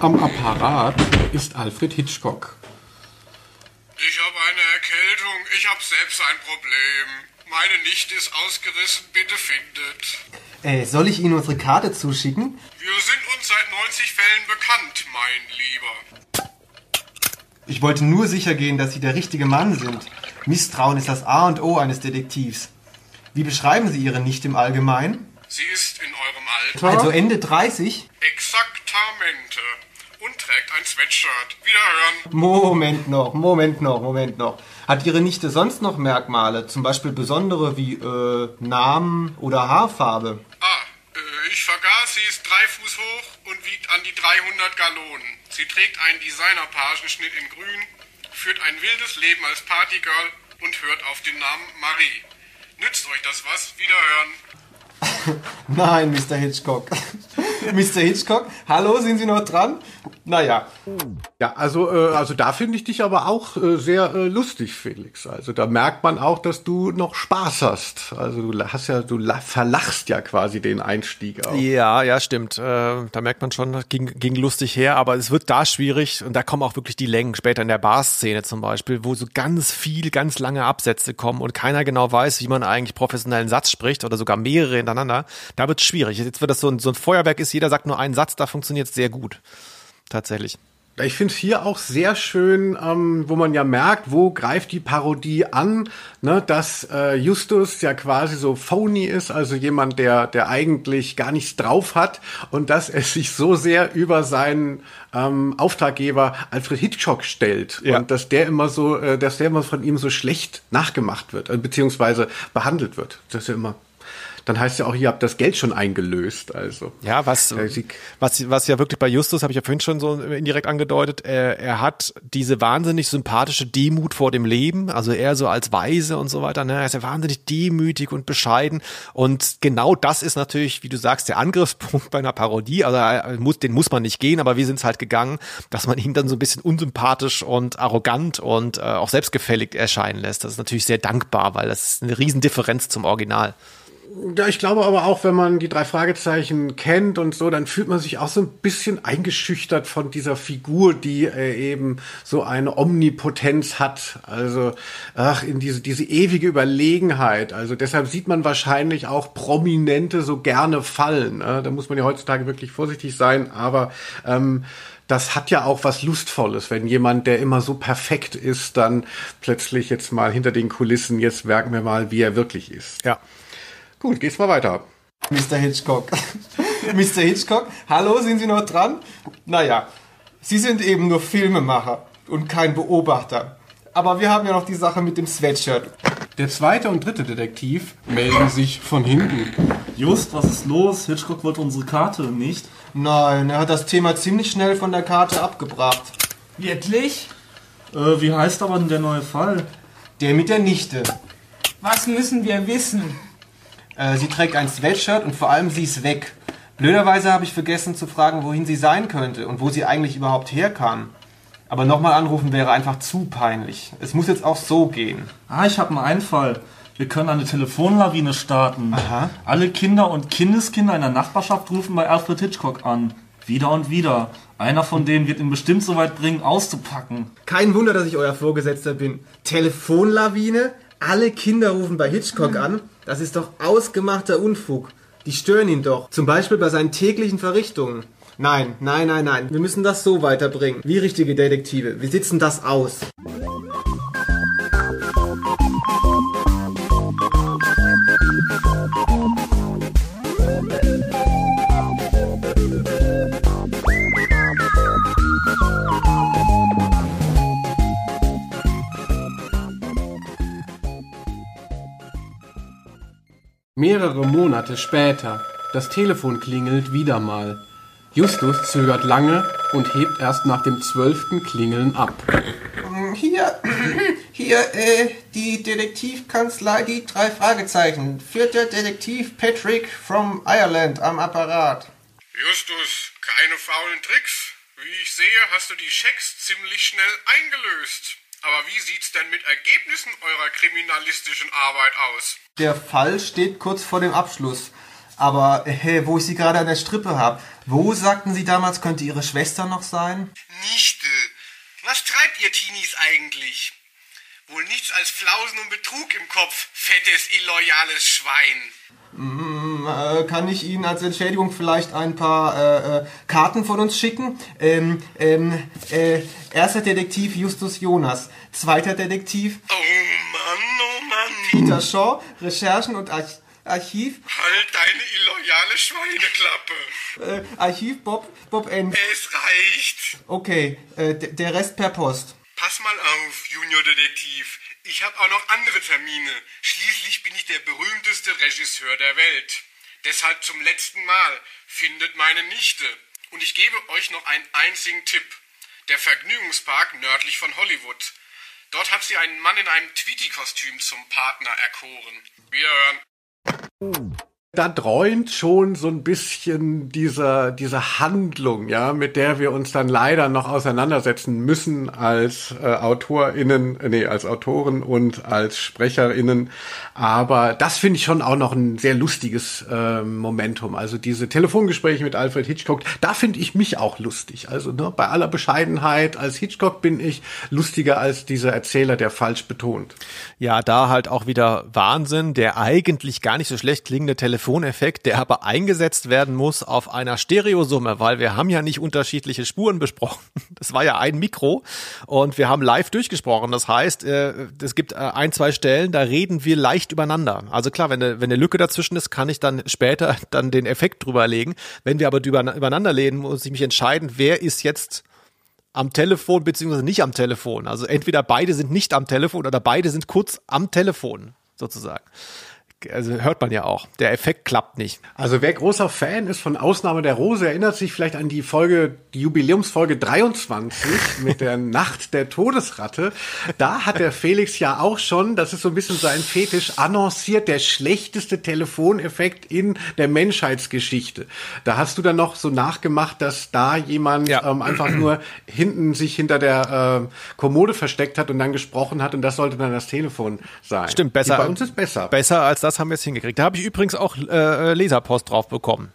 F: Am Apparat ist Alfred Hitchcock.
I: Ich habe eine Erkältung. Ich habe selbst ein Problem. Meine Nichte ist ausgerissen. Bitte findet.
E: Äh, soll ich Ihnen unsere Karte zuschicken?
I: Wir sind uns seit 90 Fällen bekannt, mein Lieber.
E: Ich wollte nur sicher gehen, dass Sie der richtige Mann sind. Misstrauen ist das A und O eines Detektivs. Wie beschreiben Sie Ihre Nichte im Allgemeinen?
I: Sie ist in eurem Alter.
E: Also Ende 30?
I: Exaktamente. Und trägt ein Sweatshirt. Wiederhören.
E: Moment noch, Moment noch, Moment noch. Hat Ihre Nichte sonst noch Merkmale? Zum Beispiel besondere wie äh, Namen oder Haarfarbe?
I: Ah, äh, ich vergaß, sie ist drei Fuß hoch und wiegt an die 300 Gallonen. Sie trägt einen Designer-Pagenschnitt in grün, führt ein wildes Leben als Partygirl und hört auf den Namen Marie. Nützt euch das was? Wiederhören. <laughs>
E: Nein, Mr. Hitchcock. <laughs> Mr. Hitchcock, hallo, sind Sie noch dran? Naja,
B: Ja, also, äh, also da finde ich dich aber auch äh, sehr äh, lustig, Felix. Also da merkt man auch, dass du noch Spaß hast. Also du hast ja, du la- verlachst ja quasi den Einstieg auch.
A: Ja, ja, stimmt. Äh, da merkt man schon, das ging, ging lustig her, aber es wird da schwierig und da kommen auch wirklich die Längen. Später in der Bar-Szene zum Beispiel, wo so ganz viel, ganz lange Absätze kommen und keiner genau weiß, wie man eigentlich professionellen Satz spricht oder sogar mehrere hintereinander. Da wird es schwierig. Jetzt wird das so ein, so ein Feuerwerk ist, jeder sagt nur einen Satz, da funktioniert es sehr gut. Tatsächlich.
B: Ich finde es hier auch sehr schön, ähm, wo man ja merkt, wo greift die Parodie an, ne, dass äh, Justus ja quasi so phony ist, also jemand, der, der eigentlich gar nichts drauf hat und dass er sich so sehr über seinen ähm, Auftraggeber Alfred Hitchcock stellt
A: Ja.
B: und dass der immer so, äh, dass der immer von ihm so schlecht nachgemacht wird, äh, beziehungsweise behandelt wird. Das ist ja immer. Dann heißt ja auch, ihr habt das Geld schon eingelöst, also.
A: Ja, was,
B: Äh,
A: was, was ja wirklich bei Justus, habe ich ja vorhin schon so indirekt angedeutet, er, er hat diese wahnsinnig sympathische Demut vor dem Leben, also er so als Weise und so weiter, ne? er ist ja wahnsinnig demütig und bescheiden und genau das ist natürlich, wie du sagst, der Angriffspunkt <laughs> bei einer Parodie, also er muss, den muss man nicht gehen, aber wir sind es halt gegangen, dass man ihn dann so ein bisschen unsympathisch und arrogant und äh, auch selbstgefällig erscheinen lässt. Das ist natürlich sehr dankbar, weil das ist eine Riesendifferenz zum Original.
B: Ja, ich glaube aber auch, wenn man die drei Fragezeichen kennt und so, dann fühlt man sich auch so ein bisschen eingeschüchtert von dieser Figur, die äh, eben so eine Omnipotenz hat. Also, ach, in diese, diese ewige Überlegenheit. Also deshalb sieht man wahrscheinlich auch Prominente so gerne fallen. Ne? Da muss man ja heutzutage wirklich vorsichtig sein, aber ähm, das hat ja auch was Lustvolles, wenn jemand, der immer so perfekt ist, dann plötzlich jetzt mal hinter den Kulissen, jetzt merken wir mal, wie er wirklich ist.
A: Ja.
B: Gut, geht's mal weiter.
E: Mr. Hitchcock. <laughs> Mr. Hitchcock, hallo, sind Sie noch dran? Naja, Sie sind eben nur Filmemacher und kein Beobachter. Aber wir haben ja noch die Sache mit dem Sweatshirt.
F: Der zweite und dritte Detektiv melden sich von hinten.
D: Just, was ist los? Hitchcock wollte unsere Karte nicht.
E: Nein, er hat das Thema ziemlich schnell von der Karte abgebracht.
H: Wirklich?
D: Äh, wie heißt aber denn der neue Fall?
E: Der mit der Nichte.
H: Was müssen wir wissen?
E: Äh, sie trägt ein Sweatshirt und vor allem sie ist weg. Blöderweise habe ich vergessen zu fragen, wohin sie sein könnte und wo sie eigentlich überhaupt herkam. Aber nochmal anrufen wäre einfach zu peinlich. Es muss jetzt auch so gehen.
D: Ah, ich habe einen Einfall. Wir können eine Telefonlawine starten.
E: Aha.
D: Alle Kinder und Kindeskinder in der Nachbarschaft rufen bei Alfred Hitchcock an. Wieder und wieder. Einer von denen wird ihn bestimmt so weit bringen, auszupacken.
E: Kein Wunder, dass ich euer Vorgesetzter bin. Telefonlawine? Alle Kinder rufen bei Hitchcock an? Das ist doch ausgemachter Unfug. Die stören ihn doch. Zum Beispiel bei seinen täglichen Verrichtungen. Nein, nein, nein, nein. Wir müssen das so weiterbringen. Wie richtige Detektive. Wir sitzen das aus.
F: Mehrere Monate später. Das Telefon klingelt wieder mal. Justus zögert lange und hebt erst nach dem zwölften Klingeln ab.
E: Hier, <clears throat> hier, äh, die Detektivkanzlei, die drei Fragezeichen. Vierter Detektiv Patrick from Ireland am Apparat.
I: Justus, keine faulen Tricks. Wie ich sehe, hast du die Schecks ziemlich schnell eingelöst.
J: Aber wie sieht's denn mit Ergebnissen eurer kriminalistischen Arbeit aus?
E: Der Fall steht kurz vor dem Abschluss. Aber hey, wo ich Sie gerade an der Strippe habe, wo sagten Sie damals, könnte Ihre Schwester noch sein?
J: Nichte. Was treibt ihr Teenies eigentlich? Wohl nichts als Flausen und Betrug im Kopf, fettes, illoyales Schwein.
E: Mm, äh, kann ich Ihnen als Entschädigung vielleicht ein paar äh, äh, Karten von uns schicken? Ähm, ähm, äh, erster Detektiv Justus Jonas, zweiter Detektiv
J: Oh Mann, oh Mann.
E: Peter Shaw, Recherchen und Arch Archiv,
J: Halt deine illoyale Schweineklappe.
E: äh, Archiv Bob, Bob N.
J: Es reicht.
E: Okay, äh, der Rest per Post.
J: Pass mal auf, Junior Detektiv. Ich habe auch noch andere Termine. Schließlich bin ich der berühmteste Regisseur der Welt. Deshalb zum letzten Mal findet meine Nichte. Und ich gebe euch noch einen einzigen Tipp. Der Vergnügungspark nördlich von Hollywood. Dort hat sie einen Mann in einem Tweety-Kostüm zum Partner erkoren. Wir hören.
B: Da dreunt schon so ein bisschen dieser, diese Handlung, ja, mit der wir uns dann leider noch auseinandersetzen müssen als äh, AutorInnen, äh, nee, als Autoren und als SprecherInnen. Aber das finde ich schon auch noch ein sehr lustiges äh, Momentum. Also diese Telefongespräche mit Alfred Hitchcock, da finde ich mich auch lustig. Also ne, bei aller Bescheidenheit, als Hitchcock bin ich lustiger als dieser Erzähler, der falsch betont.
A: Ja, da halt auch wieder Wahnsinn, der eigentlich gar nicht so schlecht klingende Telefoneffekt, der aber eingesetzt werden muss auf einer Stereosumme, weil wir haben ja nicht unterschiedliche Spuren besprochen. <laughs> Das war ja ein Mikro und wir haben live durchgesprochen. Das heißt, äh, es gibt äh, ein, zwei Stellen, da reden wir leicht übereinander. Also klar, wenn eine, wenn eine Lücke dazwischen ist, kann ich dann später <laughs> dann den Effekt drüber legen. Wenn wir aber übereinander reden, muss ich mich entscheiden, wer ist jetzt am Telefon beziehungsweise nicht am Telefon. Also entweder beide sind nicht am Telefon oder beide sind kurz am Telefon sozusagen. Also hört man ja auch. Der Effekt klappt nicht.
B: Also wer großer Fan ist von Ausnahme der Rose, erinnert sich vielleicht an die Folge, die Jubiläumsfolge 23 mit der <laughs> Nacht der Todesratte. Da hat der Felix ja auch schon, das ist so ein bisschen sein Fetisch, annonciert, der schlechteste Telefoneffekt in der Menschheitsgeschichte. Da hast du dann noch so nachgemacht, dass da jemand
A: Ja.
B: ähm, einfach nur hinten sich hinter der äh, Kommode versteckt hat und dann gesprochen hat und das sollte dann das Telefon sein.
A: Stimmt, besser.
B: Die bei uns ist besser.
A: Besser als das haben wir es hingekriegt. Da habe ich übrigens auch äh, Leserpost drauf bekommen.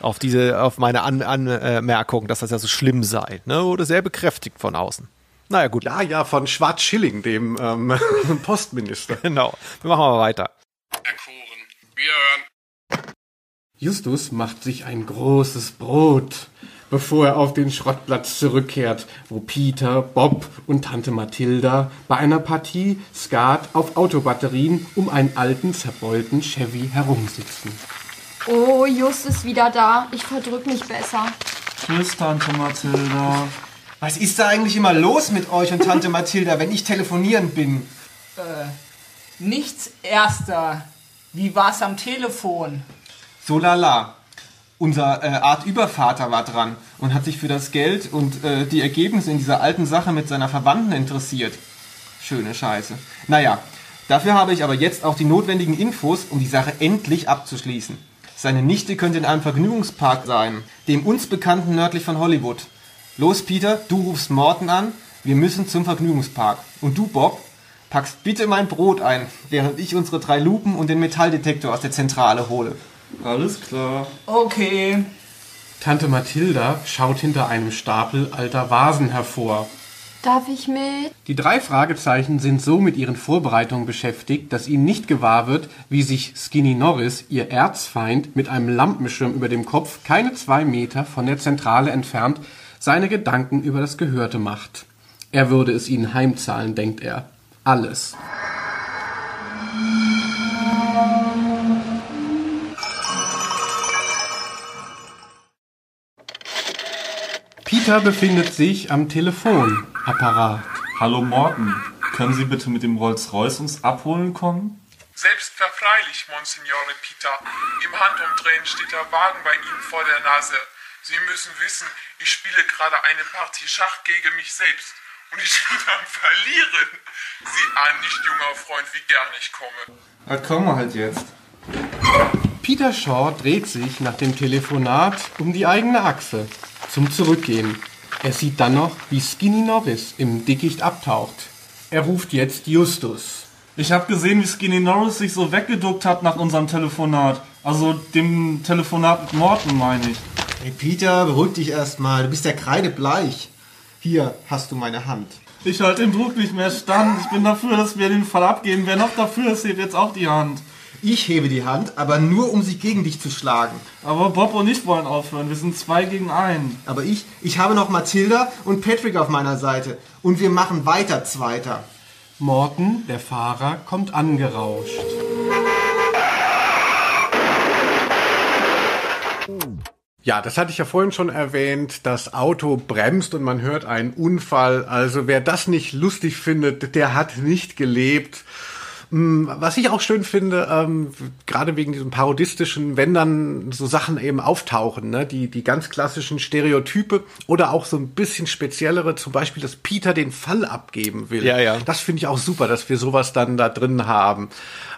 A: Auf diese, auf meine An Anmerkung, dass das ja so schlimm sei. Ne? Wurde sehr bekräftigt von außen. Naja, gut.
B: Ja, ja, von Schwarz-Schilling, dem ähm, <laughs> Postminister.
A: Genau. Wir machen mal weiter.
J: Erkoren. Wir hören.
F: Justus macht sich ein großes Brot, bevor er auf den Schrottplatz zurückkehrt, wo Peter, Bob und Tante Mathilda bei einer Partie Skat auf Autobatterien um einen alten, zerbeulten Chevy herumsitzen.
G: Oh, Just ist wieder da. Ich verdrück mich besser.
D: Tschüss, Tante Mathilda.
E: Was ist da eigentlich immer los mit euch und Tante Mathilda, wenn ich telefonieren bin?
H: Nichts Erster. Wie war's am Telefon?
E: So lala. Unser äh, Art Übervater war dran und hat sich für das Geld und äh, die Ergebnisse in dieser alten Sache mit seiner Verwandten interessiert. Schöne Scheiße. Naja, dafür habe ich aber jetzt auch die notwendigen Infos, um die Sache endlich abzuschließen. Seine Nichte könnte in einem Vergnügungspark sein, dem uns bekannten nördlich von Hollywood. Los, Peter, du rufst Morten an, wir müssen zum Vergnügungspark. Und du, Bob, packst bitte mein Brot ein, während ich unsere drei Lupen und den Metalldetektor aus der Zentrale hole.
D: Alles klar.
H: Okay.
F: Tante Mathilda schaut hinter einem Stapel alter Vasen hervor.
G: Darf ich mit?
F: Die drei Fragezeichen sind so mit ihren Vorbereitungen beschäftigt, dass ihnen nicht gewahr wird, wie sich Skinny Norris, ihr Erzfeind, mit einem Lampenschirm über dem Kopf keine zwei Meter von der Zentrale entfernt seine Gedanken über das Gehörte macht. Er würde es ihnen heimzahlen, denkt er. Alles. Peter befindet sich am Telefonapparat.
D: Hallo Morten. Können Sie bitte mit dem Rolls-Royce uns abholen kommen?
I: Selbstverfreilich, Monsignore Peter. Im Handumdrehen steht der Wagen bei Ihnen vor der Nase. Sie müssen wissen, ich spiele gerade eine Partie Schach gegen mich selbst. Und ich <laughs> bin am Verlieren. Sie ahnen nicht, junger Freund, wie gern ich komme.
E: Was kommen wir halt jetzt?
F: Peter Shaw dreht sich nach dem Telefonat um die eigene Achse zum Zurückgehen. Er sieht dann noch, wie Skinny Norris im Dickicht abtaucht. Er ruft jetzt Justus.
D: Ich habe gesehen, wie Skinny Norris sich so weggeduckt hat nach unserem Telefonat. Also dem Telefonat mit Morten, meine ich.
E: Hey Peter, beruhig dich erstmal. Du bist ja kreidebleich. Hier hast du meine Hand.
D: Ich halte den Druck nicht mehr stand. Ich bin dafür, dass wir den Fall abgeben. Wer noch dafür ist, hebt jetzt auch die Hand.
E: Ich hebe die Hand, aber nur um sie gegen dich zu schlagen.
D: Aber Bob und ich wollen aufhören. Wir sind zwei gegen einen.
E: Aber ich, ich habe noch Mathilda und Patrick auf meiner Seite. Und wir machen weiter Zweiter.
F: Morten, der Fahrer, kommt angerauscht.
B: Ja, das hatte ich ja vorhin schon erwähnt. Das Auto bremst und man hört einen Unfall. Also wer das nicht lustig findet, der hat nicht gelebt. Hm, Was ich auch schön finde, ähm, gerade wegen diesem parodistischen, wenn dann so Sachen eben auftauchen, ne, die, die ganz klassischen Stereotype oder auch so ein bisschen speziellere, zum Beispiel, dass Peter den Fall abgeben will.
A: Ja, ja.
B: Das finde ich auch super, dass wir sowas dann da drin haben.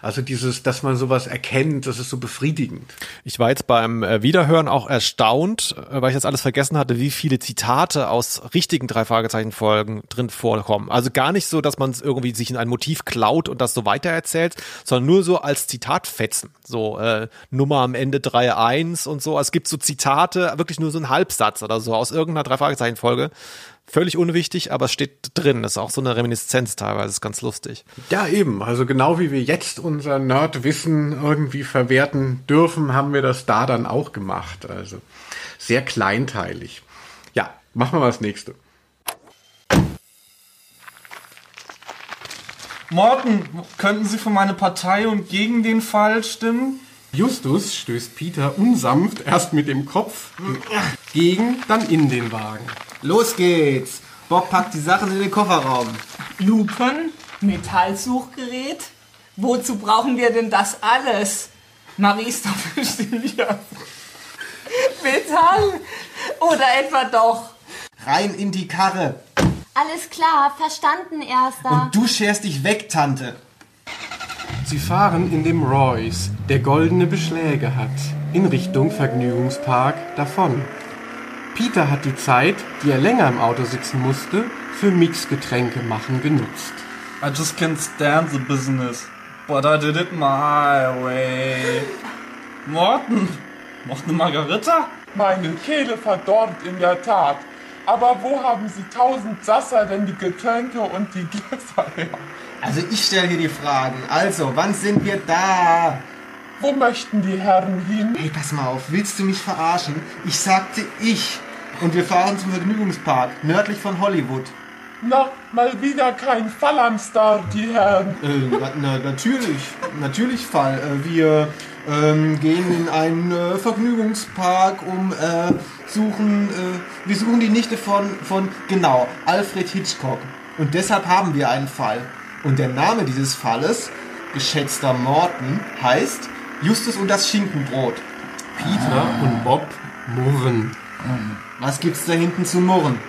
B: Also dieses, dass man sowas erkennt, das ist so befriedigend.
A: Ich war jetzt beim äh, Wiederhören auch erstaunt, äh, weil ich das alles vergessen hatte, wie viele Zitate aus richtigen drei Fragezeichen Folgen drin vorkommen. Also gar nicht so, dass man es irgendwie sich in ein Motiv klaut und das so weitererzählt, sondern nur so als Zitatfetzen. So äh, Nummer am Ende 3.1 und so. Also es gibt so Zitate, wirklich nur so ein Halbsatz oder so aus irgendeiner drei Fragezeichen Folge. Völlig unwichtig, aber es steht drin. Das ist auch so eine Reminiszenz teilweise, ist ganz lustig.
B: Ja, eben. Also genau wie wir jetzt unser Nerdwissen irgendwie verwerten dürfen, haben wir das da dann auch gemacht. Also sehr kleinteilig. Ja, machen wir mal das nächste.
D: Morten, könnten Sie für meine Partei und gegen den Fall stimmen?
F: Justus stößt Peter unsanft erst mit dem Kopf gegen, dann in den Wagen.
E: Los geht's. Bob packt die Sachen in den Kofferraum.
H: Lupen? Metallsuchgerät? Wozu brauchen wir denn das alles? Marie ist doch bestimmt hier. Metall? Oder etwa doch?
E: Rein in die Karre.
G: Alles klar, verstanden, Erster.
E: Und du scherst dich weg, Tante.
F: Sie fahren in dem Royce, der goldene Beschläge hat, in Richtung Vergnügungspark davon. Peter hat die Zeit, die er länger im Auto sitzen musste, für Mixgetränke machen genutzt.
D: I just can't stand the business. But I did it my way. Morten, noch eine Margarita?
I: Meine Kehle verdorrt in der Tat. Aber wo haben Sie tausend Sasser denn die Getränke und die Gläser her?
E: Also ich stelle hier die Fragen. Also, wann sind wir da?
I: Wo möchten die Herren hin?
E: Hey, pass mal auf, willst du mich verarschen? Ich sagte ich. Und wir fahren zum Vergnügungspark, nördlich von Hollywood.
I: Na, mal wieder kein Fall am Start, die Herren.
E: Äh, na, na, natürlich, natürlich Fall. Äh, wir ähm, gehen in einen äh, Vergnügungspark, um äh, suchen, äh, wir suchen die Nichte von, von, genau, Alfred Hitchcock. Und deshalb haben wir einen Fall. Und der Name dieses Falles, geschätzter Morton, heißt Justus und das Schinkenbrot.
F: Peter und Bob murren.
E: Was gibt's da hinten zu murren?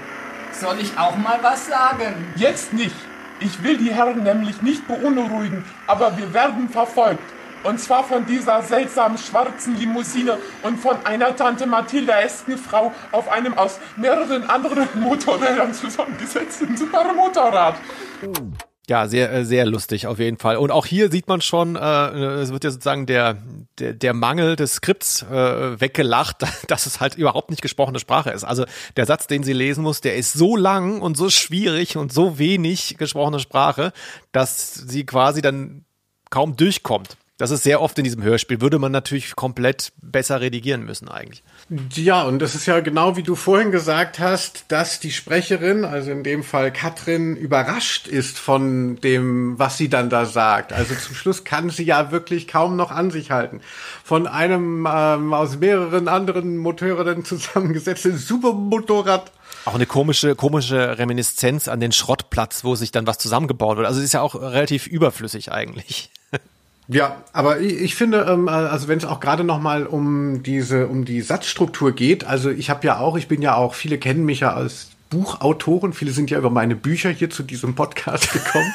H: Soll ich auch mal was sagen?
I: Jetzt nicht. Ich will die Herren nämlich nicht beunruhigen, aber wir werden verfolgt. Und zwar von dieser seltsamen schwarzen Limousine und von einer Tante Mathilda-esken Frau auf einem aus mehreren anderen <laughs> Motorrädern zusammengesetzten Supermotorrad.
A: Ja, sehr, äh, sehr lustig auf jeden Fall. Und auch hier sieht man schon, äh, es wird ja sozusagen der, der, der Mangel des Skripts äh, weggelacht, <laughs> dass es halt überhaupt nicht gesprochene Sprache ist. Also der Satz, den sie lesen muss, der ist so lang und so schwierig und so wenig gesprochene Sprache, dass sie quasi dann kaum durchkommt. Das ist sehr oft in diesem Hörspiel. Würde man natürlich komplett besser redigieren müssen eigentlich.
B: Ja, und das ist ja genau wie du vorhin gesagt hast, dass die Sprecherin, also in dem Fall Katrin, überrascht ist von dem, was sie dann da sagt. Also zum Schluss kann sie ja wirklich kaum noch an sich halten. Von einem ähm, aus mehreren anderen Motorrädern <laughs> zusammengesetzten Supermotorrad
A: Auch eine komische, komische Reminiszenz an den Schrottplatz, wo sich dann was zusammengebaut wird. Also es ist ja auch relativ überflüssig eigentlich. <laughs>
B: Ja, aber ich, finde, ähm, also wenn es auch gerade noch mal um diese, um die Satzstruktur geht, also ich habe ja auch, ich bin ja auch, viele kennen mich ja als Buchautoren, viele sind ja über meine Bücher hier zu diesem Podcast <laughs> gekommen.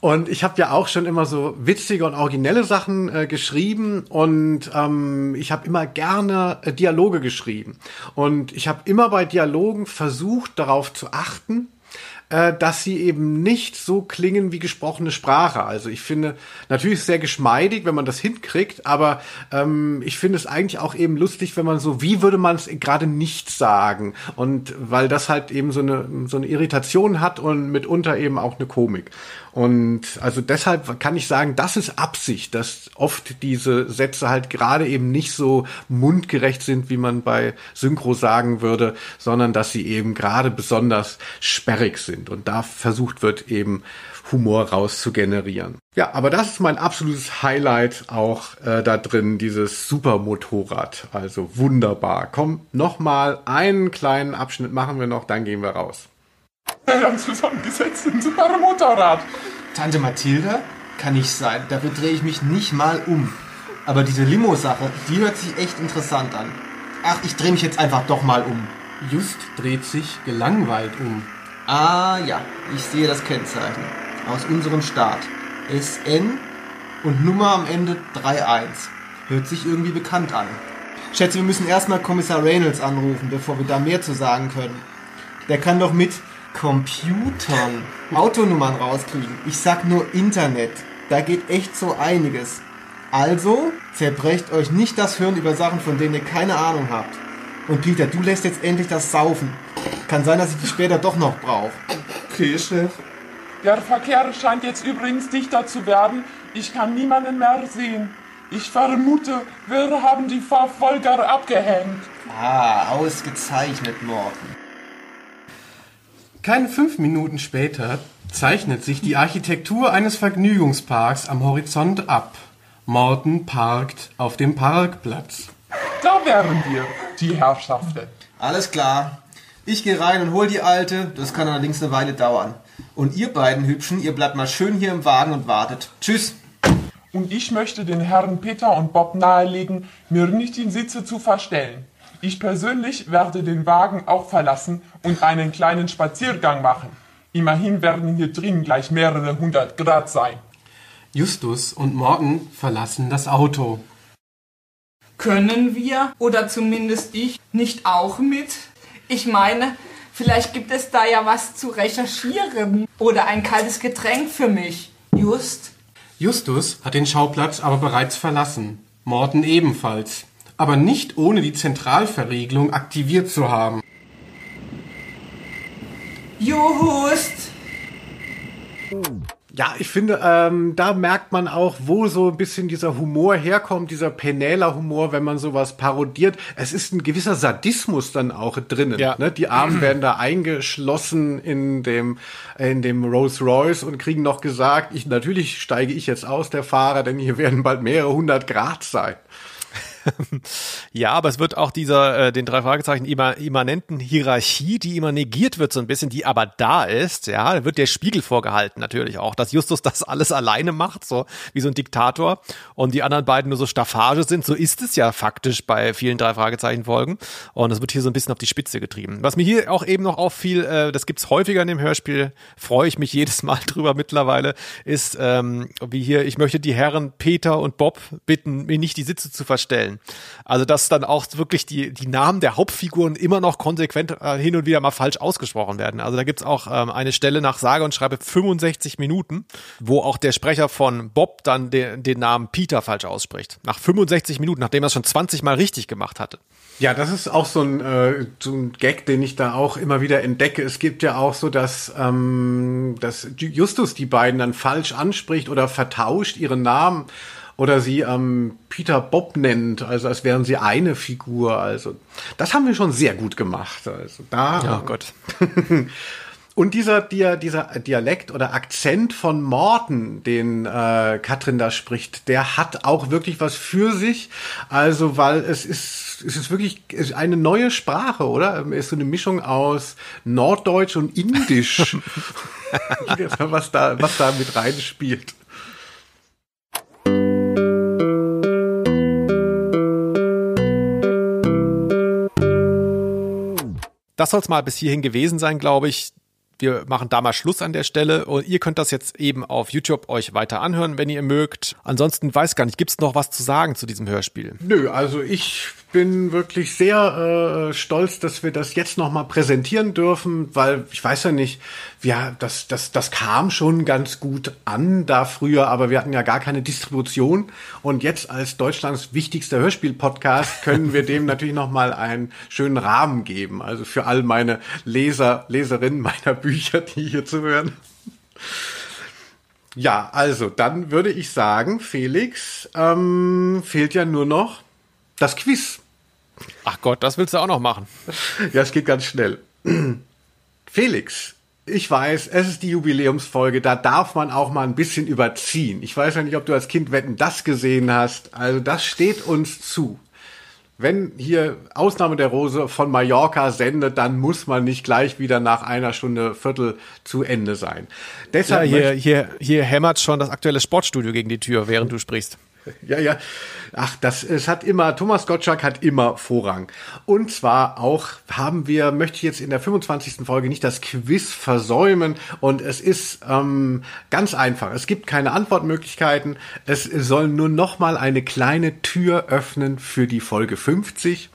B: Und ich habe ja auch schon immer so witzige und originelle Sachen äh, geschrieben und ähm, ich habe immer gerne äh, Dialoge geschrieben. Und ich habe immer bei Dialogen versucht, darauf zu achten, äh, dass sie eben nicht so klingen wie gesprochene Sprache. Also ich finde, natürlich sehr geschmeidig, wenn man das hinkriegt, aber ähm, ich finde es eigentlich auch eben lustig, wenn man so, wie würde man es gerade nicht sagen? Und weil das halt eben so eine, so eine Irritation hat und mitunter eben auch eine Komik. Und also deshalb kann ich sagen, das ist Absicht, dass oft diese Sätze halt gerade eben nicht so mundgerecht sind, wie man bei Synchro sagen würde, sondern dass sie eben gerade besonders sperrig sind. Und da versucht wird eben Humor raus zu generieren. Ja, aber das ist mein absolutes Highlight auch äh, da drin, dieses Supermotorrad. Also wunderbar. Komm, nochmal einen kleinen Abschnitt machen wir noch, dann gehen wir raus.
I: Ein zusammengesetztes Supermotorrad.
E: Tante Mathilda? Kann nicht sein. Dafür drehe ich mich nicht mal um. Aber diese Limo-Sache, die hört sich echt interessant an. Ach, ich drehe mich jetzt einfach doch mal um.
F: Just dreht sich gelangweilt um.
E: Ah ja, ich sehe das Kennzeichen. Aus unserem Staat. SN und Nummer am Ende 31. Hört sich irgendwie bekannt an. Schätze, wir müssen erstmal Kommissar Reynolds anrufen, bevor wir da mehr zu sagen können. Der kann doch mit Computern Autonummern rauskriegen. Ich sag nur Internet. Da geht echt so einiges. Also, zerbrecht euch nicht das Hirn über Sachen, von denen ihr keine Ahnung habt. Und Peter, du lässt jetzt endlich das Saufen. Kann sein, dass ich dich später doch noch brauche.
I: Okay, Chef. Der Verkehr scheint jetzt übrigens dichter zu werden. Ich kann niemanden mehr sehen. Ich vermute, wir haben die Verfolger abgehängt.
E: Ah, ausgezeichnet, Morten.
F: Keine fünf Minuten später zeichnet sich die Architektur eines Vergnügungsparks am Horizont ab. Morten parkt auf dem Parkplatz.
I: Da wären wir, die Herrschaften.
E: Alles klar. Ich gehe rein und hol die Alte. Das kann allerdings eine Weile dauern. Und ihr beiden Hübschen, ihr bleibt mal schön hier im Wagen und wartet. Tschüss.
I: Und ich möchte den Herren Peter und Bob nahelegen, mir nicht die Sitze zu verstellen. Ich persönlich werde den Wagen auch verlassen und einen kleinen Spaziergang machen. Immerhin werden hier drin gleich mehrere hundert Grad sein.
F: Justus und Morten verlassen das Auto.
H: Können wir, oder zumindest ich, nicht auch mit? Ich meine, vielleicht gibt es da ja was zu recherchieren. Oder ein kaltes Getränk für mich. Just?
F: Justus hat den Schauplatz aber bereits verlassen. Morten ebenfalls. Aber nicht ohne die Zentralverriegelung aktiviert zu haben.
H: Just!
B: Ja, ich finde, ähm, da merkt man auch, wo so ein bisschen dieser Humor herkommt, dieser Penela-Humor, wenn man sowas parodiert. Es ist ein gewisser Sadismus dann auch drinnen.
A: Ja.
B: Ne? Die Armen werden da eingeschlossen in dem, in dem Rolls Royce und kriegen noch gesagt, ich, natürlich steige ich jetzt aus, der Fahrer, denn hier werden bald mehrere hundert Grad sein. <laughs>
A: Ja, aber es wird auch dieser, äh, den drei Fragezeichen immanenten Hierarchie, die immer negiert wird so ein bisschen, die aber da ist, ja, wird der Spiegel vorgehalten natürlich auch, dass Justus das alles alleine macht, so wie so ein Diktator und die anderen beiden nur so Staffage sind, so ist es ja faktisch bei vielen drei Fragezeichen Folgen und das wird hier so ein bisschen auf die Spitze getrieben. Was mir hier auch eben noch auffiel, äh, das gibt's häufiger in dem Hörspiel, freue ich mich jedes Mal <laughs> drüber mittlerweile, ist ähm, wie hier, ich möchte die Herren Peter und Bob bitten, mir nicht die Sitze zu verstellen. Also dass dann auch wirklich die, die Namen der Hauptfiguren immer noch konsequent äh, hin und wieder mal falsch ausgesprochen werden. Also da gibt's auch ähm, eine Stelle nach sage und schreibe 65 Minuten, wo auch der Sprecher von Bob dann den, den Namen Peter falsch ausspricht. Nach 65 Minuten, nachdem er es schon 20 Mal richtig gemacht hatte.
B: Ja, das ist auch so ein, äh, so ein Gag, den ich da auch immer wieder entdecke. Es gibt ja auch so, dass, ähm, dass Justus die beiden dann falsch anspricht oder vertauscht ihren Namen oder sie ähm, Peter Bob nennt, also als wären sie eine Figur. Also das haben wir schon sehr gut gemacht. Also da.
A: Ja, oh Gott. <laughs>
B: Und dieser, dieser, Dialekt oder Akzent von Morten, den äh, Katrin da spricht, der hat auch wirklich was für sich. Also, weil es ist, es ist wirklich eine neue Sprache, oder? Es ist so eine Mischung aus Norddeutsch und Indisch. <laughs> <laughs> was da, was da mit reinspielt.
A: Das soll es mal bis hierhin gewesen sein, glaube ich. wir machen da mal Schluss an der Stelle und ihr könnt das jetzt eben auf YouTube euch weiter anhören, wenn ihr mögt. Ansonsten weiß gar nicht, gibt's noch was zu sagen zu diesem Hörspiel?
B: Nö, also ich bin wirklich sehr äh, stolz, dass wir das jetzt nochmal präsentieren dürfen, weil ich weiß ja nicht, ja, das, das, das kam schon ganz gut an da früher, aber wir hatten ja gar keine Distribution und jetzt als Deutschlands wichtigster Hörspiel-Podcast können wir dem <laughs> natürlich nochmal einen schönen Rahmen geben. Also für all meine Leser, Leserinnen meiner Bücher, die hier zuhören. Ja, also dann würde ich sagen, Felix, ähm, fehlt ja nur noch das Quiz.
A: Ach Gott, das willst du auch noch machen.
B: Ja, es geht ganz schnell. <clears throat> Felix, ich weiß, es ist die Jubiläumsfolge, da darf man auch mal ein bisschen überziehen. Ich weiß ja nicht, ob du als Kind Wetten das gesehen hast. Also das steht uns zu. Wenn hier Ausnahme der Rose von Mallorca sendet, dann muss man nicht gleich wieder nach einer Stunde Viertel zu Ende sein.
A: Deshalb ja, hier, hier, hier hämmert schon das aktuelle Sportstudio gegen die Tür, während du sprichst. <laughs>
B: Ja, ja. Ach, das, es hat immer, Thomas Gottschalk hat immer Vorrang. Und zwar auch haben wir, möchte ich jetzt in der 25. Folge nicht das Quiz versäumen. Und es ist ähm, ganz einfach. Es gibt keine Antwortmöglichkeiten. Es soll nur noch mal eine kleine Tür öffnen für die Folge 50,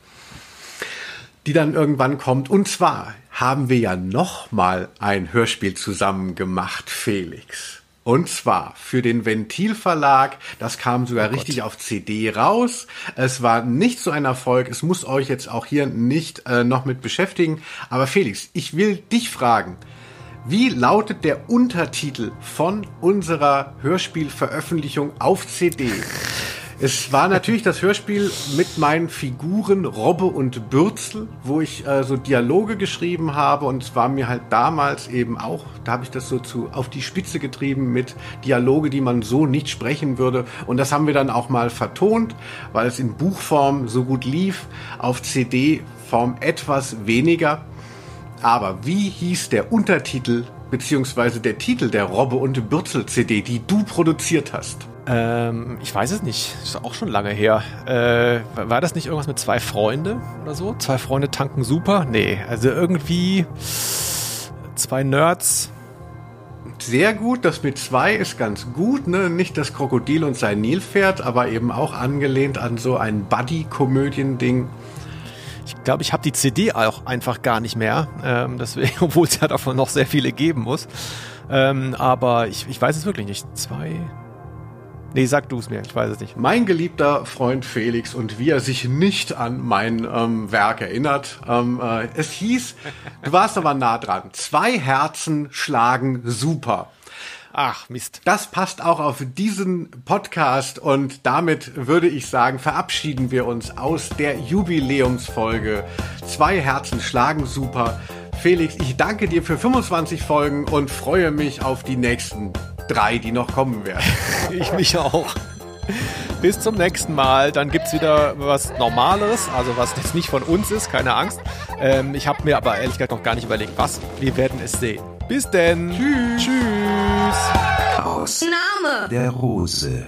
B: die dann irgendwann kommt. Und zwar haben wir ja noch mal ein Hörspiel zusammen gemacht, Felix. Und zwar für den Ventilverlag, das kam sogar oh richtig auf CD raus. Es war nicht so ein Erfolg, es muss euch jetzt auch hier nicht äh, noch mit beschäftigen. Aber Felix, ich will dich fragen, wie lautet der Untertitel von unserer Hörspielveröffentlichung auf CD? Es war natürlich das Hörspiel mit meinen Figuren Robbe und Bürzel, wo ich äh, so Dialoge geschrieben habe und es war mir halt damals eben auch, da habe ich das so zu auf die Spitze getrieben mit Dialoge, die man so nicht sprechen würde und das haben wir dann auch mal vertont, weil es in Buchform so gut lief, auf CD-Form etwas weniger. Aber wie hieß der Untertitel beziehungsweise der Titel der Robbe und Bürzel CD, die du produziert hast?
A: Ähm, ich weiß es nicht. Ist auch schon lange her. Äh, war das nicht irgendwas mit zwei Freunde oder so? Zwei Freunde tanken super? Nee, also irgendwie zwei Nerds.
B: Sehr gut, das mit zwei ist ganz gut, ne? Nicht das Krokodil und sein Nilpferd, aber eben auch angelehnt an so ein Buddy-Komödien-Ding.
A: Ich glaube, ich habe die CD auch einfach gar nicht mehr, ähm, deswegen, <laughs> obwohl es ja davon noch sehr viele geben muss. Ähm, aber ich, ich weiß es wirklich nicht. Zwei, Nee, sag du es mir, ich weiß es nicht.
B: Mein geliebter Freund Felix und wie er sich nicht an mein ähm, Werk erinnert. Ähm, äh, es hieß, du warst aber nah dran. Zwei Herzen schlagen super.
A: Ach, Mist.
B: Das passt auch auf diesen Podcast und damit würde ich sagen, verabschieden wir uns aus der Jubiläumsfolge. Zwei Herzen schlagen super. Felix, ich danke dir für 25 Folgen und freue mich auf die nächsten drei, die noch kommen werden. <laughs>
A: ich mich auch. Bis zum nächsten Mal. Dann gibt es wieder was Normaleres, also was jetzt nicht von uns ist, keine Angst. Ähm, ich habe mir aber ehrlich gesagt noch gar nicht überlegt, was. Wir werden es sehen. Bis denn.
B: Tschüss.
A: Tschüss.
C: Aus Name der Rose.